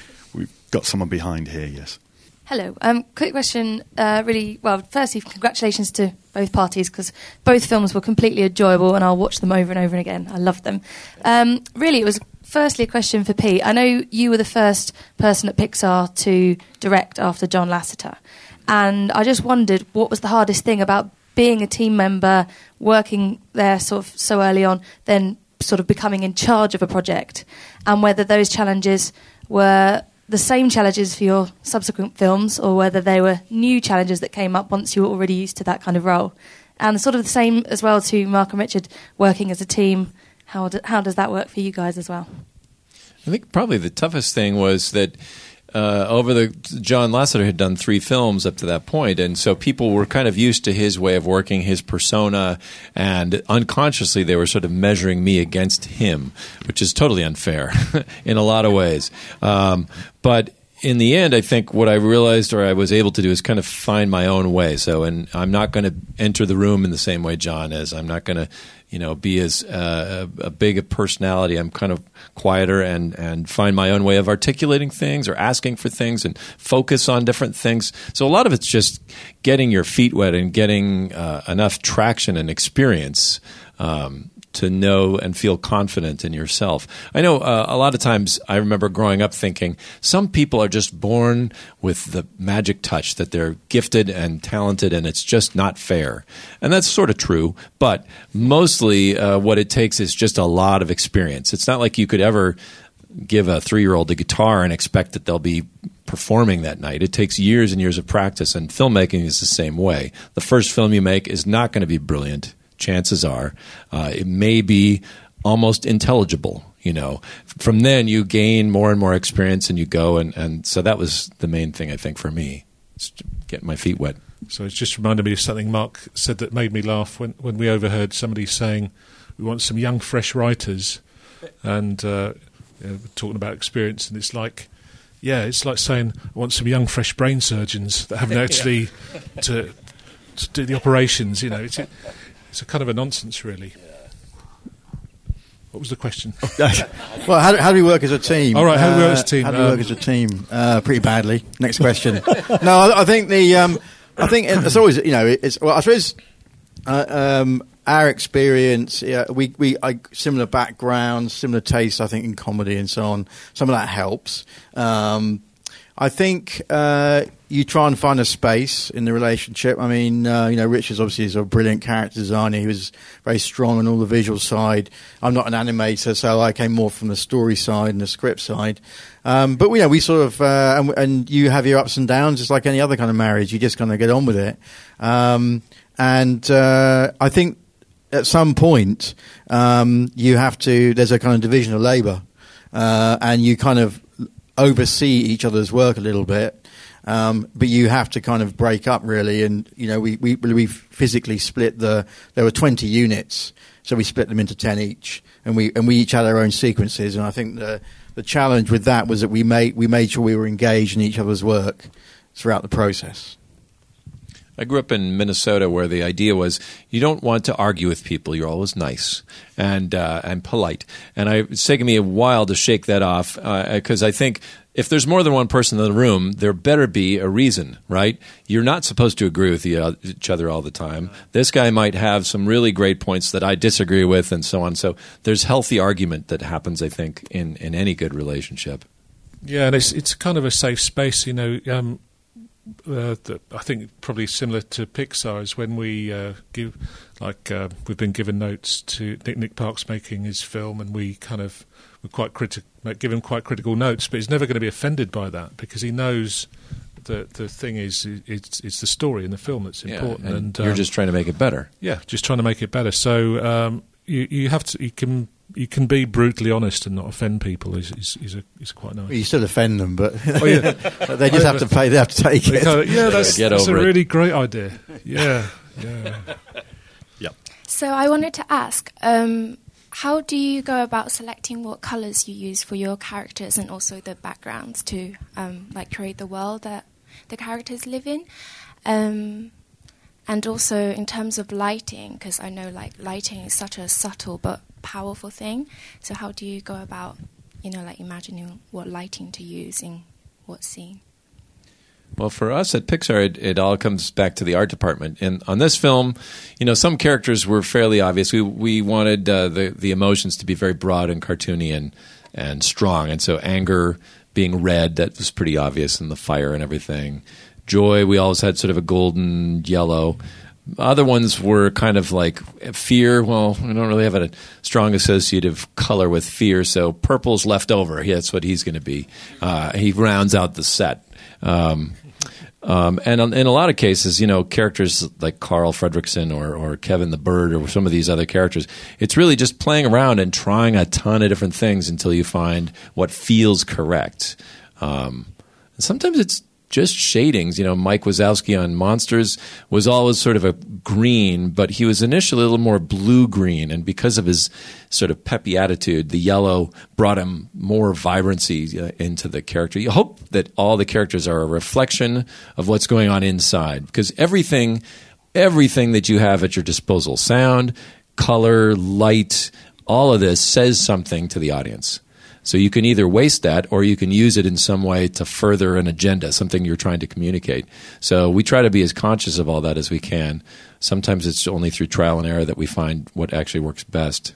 Got someone behind here. Yes. Hello. Um, quick question. Uh, really, well, firstly, congratulations to both parties because both films were completely enjoyable and I'll watch them over and over and again. I loved them. Um, really, it was firstly a question for Pete. I know you were the first person at Pixar to direct after John Lasseter. And I just wondered what was the hardest thing about being a team member, working there sort of so early on, then sort of becoming in charge of a project, and whether those challenges were the same challenges for your subsequent films, or whether they were new challenges that came up once you were already used to that kind of role. And sort of the same as well to Mark and Richard working as a team. How, do, how does that work for you guys as well? I think probably the toughest thing was that uh, over the John Lasseter had done three films up to that point, and so people were kind of used to his way of working, his persona, and unconsciously they were sort of measuring me against him, which is totally unfair in a lot of ways. Um, but in the end, I think what I realized or I was able to do is kind of find my own way. So, and I'm not going to enter the room in the same way John is. I'm not going to, you know, be as uh, a, big a personality. I'm kind of quieter and and find my own way of articulating things or asking for things and focus on different things. So a lot of it's just getting your feet wet and getting uh, enough traction and experience. Um, to know and feel confident in yourself. I know uh, a lot of times I remember growing up thinking some people are just born with the magic touch that they're gifted and talented and it's just not fair. And that's sort of true, but mostly uh, what it takes is just a lot of experience. It's not like you could ever give a three year old a guitar and expect that they'll be performing that night. It takes years and years of practice, and filmmaking is the same way. The first film you make is not going to be brilliant, chances are. Uh, it may be almost intelligible. You know, from then you gain more and more experience, and you go, and, and so that was the main thing I think for me, getting my feet wet. So it's just reminded me of something Mark said that made me laugh when, when we overheard somebody saying, "We want some young, fresh writers," and uh, you know, talking about experience, and it's like, yeah, it's like saying I want some young, fresh brain surgeons that haven't actually to, to do the operations. You know, it's it's a kind of a nonsense, really. What was the question? well, how do, how do we work as a team? All right, how do we work as a team? How do we work Um, as a team? Uh, pretty badly. Next question. no, I, I think the um, I think it's always you know it's well I suppose uh, um, our experience yeah, we we I, similar backgrounds, similar tastes I think in comedy and so on. Some of that helps. Um, I think uh, you try and find a space in the relationship. I mean, uh, you know, Richard's obviously is a brilliant character designer. He was very strong on all the visual side. I'm not an animator, so I came more from the story side and the script side. Um, but you know, we sort of uh, and, and you have your ups and downs, just like any other kind of marriage. You just kind of get on with it. Um, and uh, I think at some point um, you have to. There's a kind of division of labour, uh, and you kind of oversee each other's work a little bit. Um, but you have to kind of break up really, and you know we we we physically split the. There were twenty units, so we split them into ten each, and we and we each had our own sequences. And I think the the challenge with that was that we made we made sure we were engaged in each other's work throughout the process. I grew up in Minnesota where the idea was you don't want to argue with people. You're always nice and uh, and polite. And I, it's taken me a while to shake that off because I think if there's more than one person in the room, there better be a reason, right? You're not supposed to agree with uh, each other all the time. This guy might have some really great points that I disagree with, and so on. So there's healthy argument that happens, I think, in, in any good relationship. Yeah, and it's it's kind of a safe space, you know. Um, uh, that I think probably similar to Pixar is when we uh, give, like uh, we've been given notes to Nick, Nick Park's making his film, and we kind of we're quite critical, give him quite critical notes, but he's never going to be offended by that because he knows that the thing is it's it's the story in the film that's Yeah, important, and and, you're um, just trying to make it better. yeah, just trying to make it better. So um, you you have to you can you can be brutally honest and not offend people is is, is, a, is quite nice. Well, you still offend them, but Oh, yeah. they just have to pay. They have to take it. kind of- yeah, that's, Get that's a it. really great idea. Yeah, yeah. yep. So I wanted to ask, um, how do you go about selecting what colours you use for your characters and also the backgrounds to um, like create the world that the characters live in? Um, and also in terms of lighting, because I know like lighting is such a subtle but powerful thing. So how do you go about, you know, like imagining what lighting to use in what scene? Well, for us at Pixar, it, it all comes back to the art department. And on this film, you know, some characters were fairly obvious. We we wanted uh, the the emotions to be very broad and cartoony and and strong. And so anger being red, that was pretty obvious, and the fire and everything. Joy, we always had sort of a golden yellow. Other ones were kind of like fear. Well, we don't really have a strong associative color with fear, so purple's left over. That's what he's going to be. Uh, he rounds out the set. Um, um, and in a lot of cases, you know, characters like Carl Fredricksen or, or Kevin the Bird or some of these other characters, it's really just playing around and trying a ton of different things until you find what feels correct. Um, sometimes it's just shadings. You know, Mike Wazowski on Monsters was always sort of a green, but he was initially a little more blue green. And because of his sort of peppy attitude, the yellow brought him more vibrancy uh, into the character. You hope that all the characters are a reflection of what's going on inside because everything, everything that you have at your disposal, sound, color, light, all of this says something to the audience. So you can either waste that or you can use it in some way to further an agenda, something you're trying to communicate. So we try to be as conscious of all that as we can. Sometimes it's only through trial and error that we find what actually works best.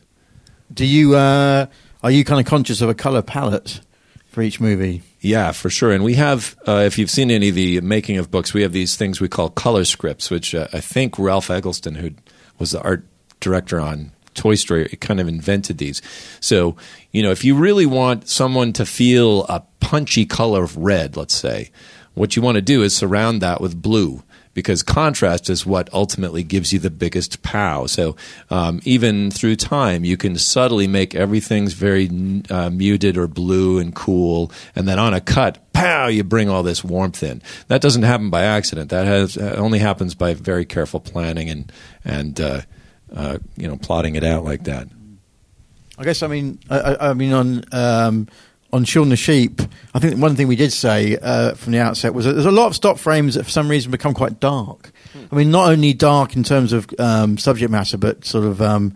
do you uh, are you kind of conscious of a color palette for each movie? Yeah, for sure. And we have, uh, if you've seen any of the making of books, we have these things we call color scripts, which uh, I think Ralph Eggleston, who was the art director on Toy Story, it kind of invented these. So, you know, if you really want someone to feel a punchy color of red, let's say, what you want to do is surround that with blue because contrast is what ultimately gives you the biggest pow. So um, even through time, you can subtly make everything's very uh, muted or blue and cool, and then on a cut, pow, you bring all this warmth in. That doesn't happen by accident. That has uh, only happens by very careful planning and and uh, uh you know plotting it out like that. I guess I mean I, I mean on. Um, on Shaun the Sheep, I think one thing we did say uh, from the outset was that there's a lot of stop frames that for some reason become quite dark. Hmm. I mean, not only dark in terms of um, subject matter, but sort of um,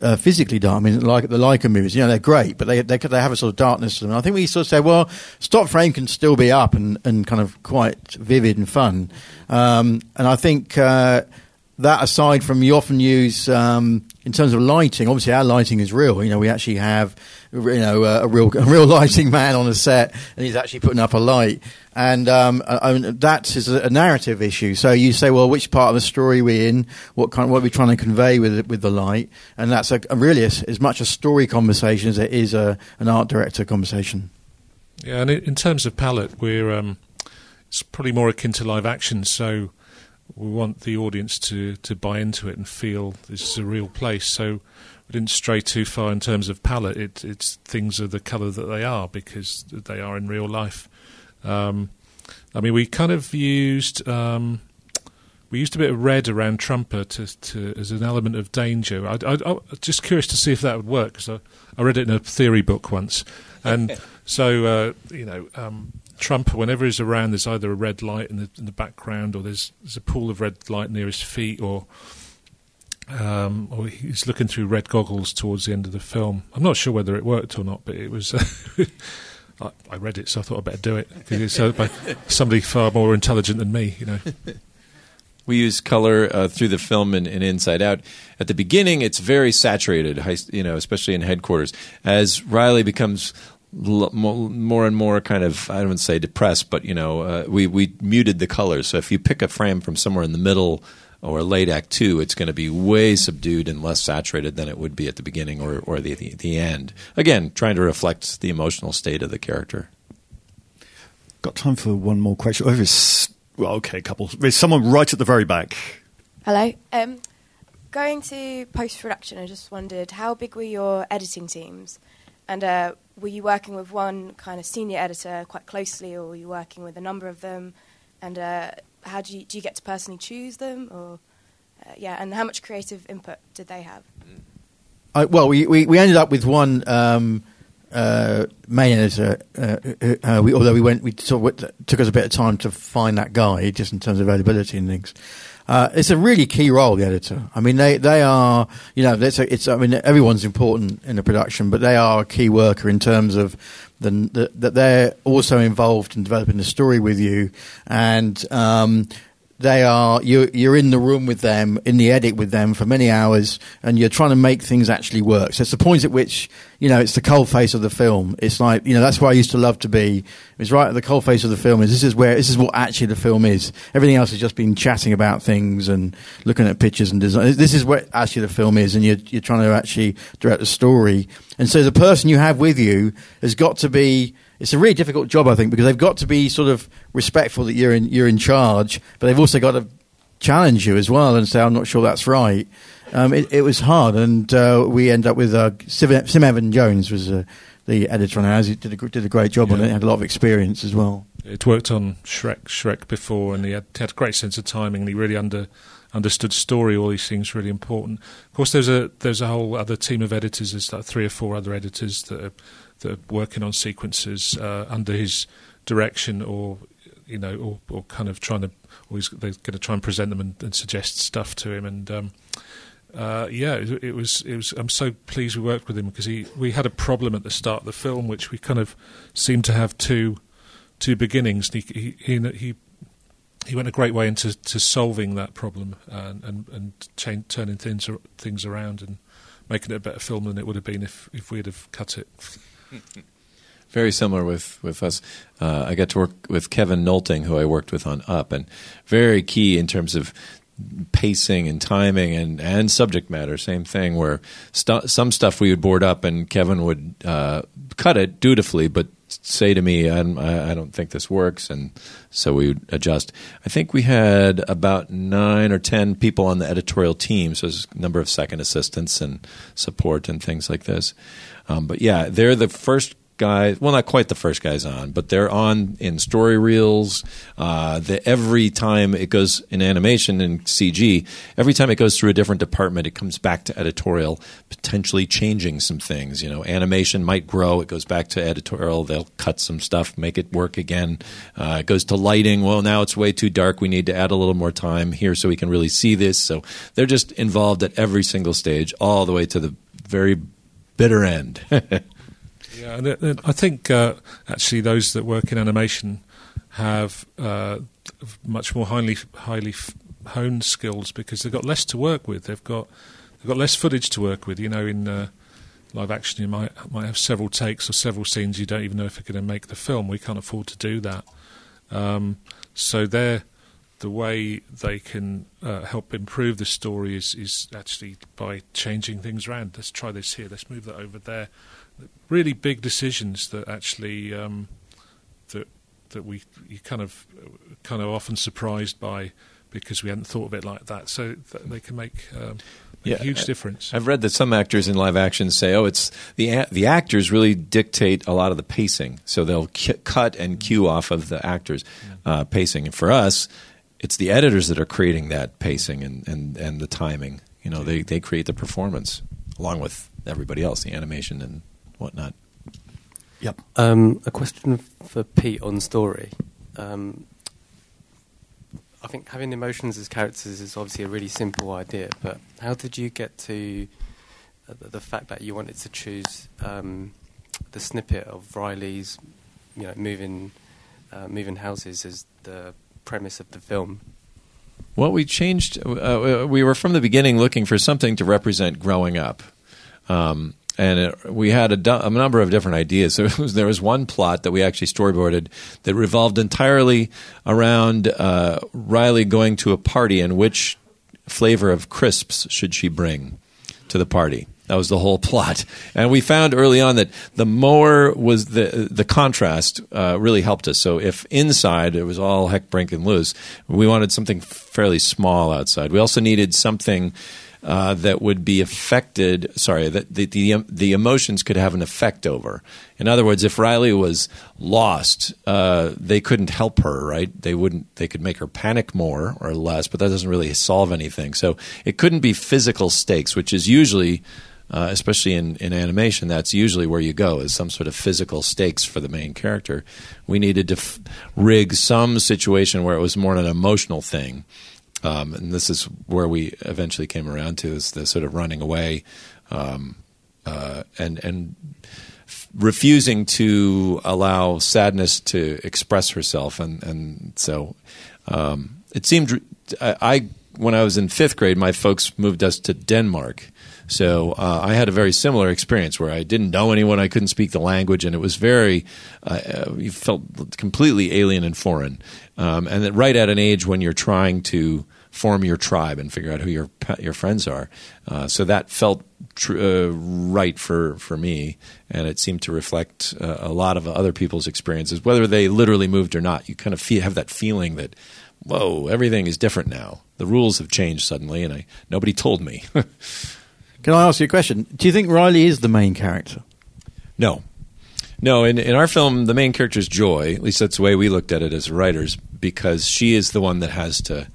uh, physically dark. I mean, like the Laika movies, you know, they're great, but they, they they have a sort of darkness to them. I think we sort of say, well, stop frame can still be up and, and kind of quite vivid and fun. Um, and I think uh, that aside from you often use um, in terms of lighting, obviously our lighting is real. You know, we actually have you know, a, a real a real lighting man on a set, and he's actually putting up a light, and um, I mean, that is a, a, narrative issue. So you say, well, which part of the story are we in? What kind? What are we trying to convey with with the light? And that's a, a really as, as, much a story conversation as it is a, an art director conversation. Yeah, and in terms of palette, we're um, it's probably more akin to live action. So we want the audience to to buy into it and feel this is a real place. So we didn't stray too far in terms of palette. It, it's things are the colour that they are because they are in real life. Um, I mean, we kind of used um, we used a bit of red around Trumper to, to as an element of danger. I, am just curious to see if that would work because I, I, read it in a theory book once, and so uh, you know. Um, Trump, whenever he's around, there's either a red light in the, in the background, or there's, there's a pool of red light near his feet, or um, or he's looking through red goggles towards the end of the film. I'm not sure whether it worked or not, but it was. I, I, read it, so I thought I'd better do it it's uh, by somebody far more intelligent than me, you know. We use color uh, through the film and, and, Inside Out. At the beginning, it's very saturated, you know, especially in headquarters. As Riley becomes more and more kind of I don't say depressed, but you know uh, we we muted the colors. So if you pick a frame from somewhere in the middle or late act two, it's going to be way subdued and less saturated than it would be at the beginning or, or the, the, the end. Again, trying to reflect the emotional state of the character. Got time for one more question? Oh, well, okay, couple. There's someone right at the very back. Hello. Um, going to post production, I just wondered how big were your editing teams, and uh, were you working with one kind of senior editor quite closely, or were you working with a number of them? And uh, how do you do you get to personally choose them or uh, yeah and how much creative input did they have uh, well we, we, we ended up with one um, uh, main editor uh, uh, we, although we went we sort of took us a bit of time to find that guy just in terms of availability and things uh, it's a really key role, the editor. I mean, they, they are, you know, it's, a, it's, I mean, everyone's important in the production, but they are a key worker in terms of the, that they're also involved in developing the story with you, and um, they are you're, you're in the room with them in the edit with them for many hours and you're trying to make things actually work. So it's the point at which you know it's the cold face of the film. It's like you know that's where i used to love to be. It's right at the cold face of the film is this is where this is what actually the film is. Everything else has just been chatting about things and looking at pictures and design. This is what actually the film is and you're, you're trying to actually direct the story. And so the person you have with you has got to be it's a really difficult job, I think, because they've got to be sort of respectful that you're in you're in charge, but they've also got to challenge you as well and say, "I'm not sure that's right." Um, it, it, was hard, and uh, we end up with uh, Sim, Sim Evan Jones was uh, the editor on ours. He did a, did a great job yeah. on it. He had a lot of experience as well. It worked on Shrek Shrek before, and he had, had a great sense of timing, and he really under understood story. All these things really important. Of course, there's a there's a whole other team of editors. There's like three or four other editors that are that are working on sequences uh, under his direction, or you know, or, or kind of trying to, or he's, they're going to try and present them and, and suggest stuff to him, and. Um, uh, yeah, it, it, was. It was. I'm so pleased we worked with him because he. We had a problem at the start of the film, which we kind of seemed to have two, two beginnings. He he he, he, went a great way into to solving that problem and and, and turning things things around and making it a better film than it would have been if if we'd have cut it. Very similar with with us. Uh, I got to work with Kevin Nolting, who I worked with on Up, and very key in terms of pacing and timing and, and subject matter. Same thing where st- some stuff we would board up and Kevin would uh, cut it dutifully, but say to me, I, I don't think this works, and so we would adjust. I think we had about nine or ten people on the editorial team, so there's a number of second assistants and support and things like this. Um, but yeah, they're the first guys. Well, not quite the first guys on, but they're on in story reels. Uh, the, every time it goes in animation and CG, every time it goes through a different department, it comes back to editorial, potentially changing some things. You know, animation might grow. It goes back to editorial. They'll cut some stuff, make it work again. Uh, it goes to lighting. Well, now it's way too dark. We need to add a little more time here so we can really see this. So they're just involved at every single stage, all the way to the very bitter end. Yeah, and I think uh, actually those that work in animation have uh, much more highly highly honed skills because they've got less to work with. They've got they've got less footage to work with. You know, in uh, live action, you might might have several takes or several scenes. You don't even know if you're going to make the film. We can't afford to do that. Um, so they're the way they can uh, help improve the story is, is actually by changing things around. Let's try this here. Let's move that over there really big decisions that actually um, that that we you kind of kind of often surprised by because we hadn't thought of it like that. So they can make. Um, yeah, a huge difference. I've read that some actors in live action say, "Oh, it's the the actors really dictate a lot of the pacing, so they'll cu- cut and cue off of the actors' uh, pacing." And for us, it's the editors that are creating that pacing and, and, and the timing. You know, they they create the performance along with everybody else, the animation and whatnot. Yep. Um, a question for Pete on story. Um, I think having emotions as characters is obviously a really simple idea, but how did you get to uh, the fact that you wanted to choose um, the snippet of Riley's, you know, moving uh, moving houses as the premise of the film? Well, we changed. Uh, we were from the beginning looking for something to represent growing up. Um, and it, we had a, a, number of different ideas. So was, there was one plot that we actually storyboarded that revolved entirely around uh, Riley going to a party and which flavor of crisps should she bring to the party. That was the whole plot, and we found early on that the more was the the contrast uh, really helped us. So if inside it was all heck breaking loose, we wanted something fairly small outside. We also needed something uh, that would be affected. Sorry, that the, the the emotions could have an effect over. In other words, if Riley was lost, uh, they couldn't help her. Right? They wouldn't. They could make her panic more or less, but that doesn't really solve anything. So it couldn't be physical stakes, which is usually. Uh, especially in, in animation, that's usually where you go is some sort of physical stakes for the main character. We needed to f- rig some situation where it was more an emotional thing, um, and this is where we eventually came around to is the sort of running away um, uh, and and f- refusing to allow sadness to express herself. And and so um, it seemed I, I, when I was in fifth grade my folks moved us to Denmark so uh, I had a very similar experience where I didn't know anyone, I couldn't speak the language, and it was very, uh, uh you felt completely alien and foreign. Um, and that right at an age when you're trying to form your tribe and figure out who your your friends are. Uh, so that felt tr- uh, right for, for me, and it seemed to reflect uh, a lot of other people's experiences, whether they literally moved or not. You kind of feel, have that feeling that, whoa, everything is different now. The rules have changed suddenly, and I, nobody told me. Can I ask you a question? Do you think Riley is the main character? No. No, in, in our film, the main character is Joy. At least that's the way we looked at it as writers, because she is the one that has to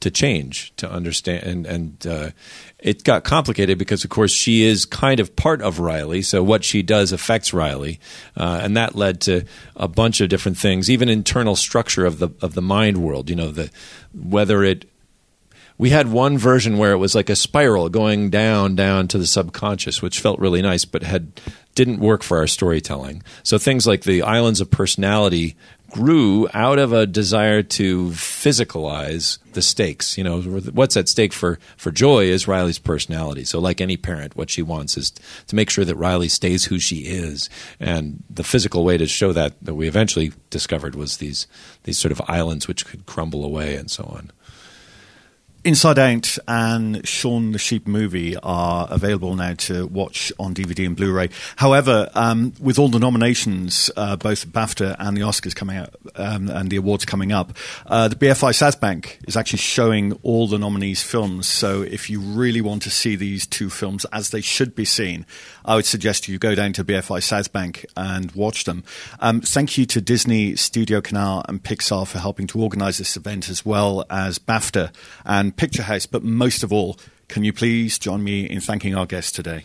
to change to understand and and uh, it got complicated because of course she is kind of part of Riley so what she does affects Riley uh, and that led to a bunch of different things even internal structure of the of the mind world you know the whether it we had one version where it was like a spiral going down down to the subconscious which felt really nice but had didn't work for our storytelling so things like the islands of personality grew out of a desire to physicalize the stakes. You know, what's at stake for, for Joy is Riley's personality. So, like any parent, what she wants is to make sure that Riley stays who she is. And the physical way to show that that we eventually discovered was these these sort of islands which could crumble away and so on. Inside Out and Shaun the Sheep movie are available now to watch on DVD and Blu-ray. However, um, with all the nominations, uh, both BAFTA and the Oscars coming out um, and the awards coming up, uh, the BFI South Bank is actually showing all the nominees' films. So if you really want to see these two films as they should be seen, I would suggest you go down to BFI South Bank and watch them. Um, thank you to Disney, Studio Canal, and Pixar for helping to organise this event, as well as BAFTA and Picture House. But most of all, can you please join me in thanking our guests today?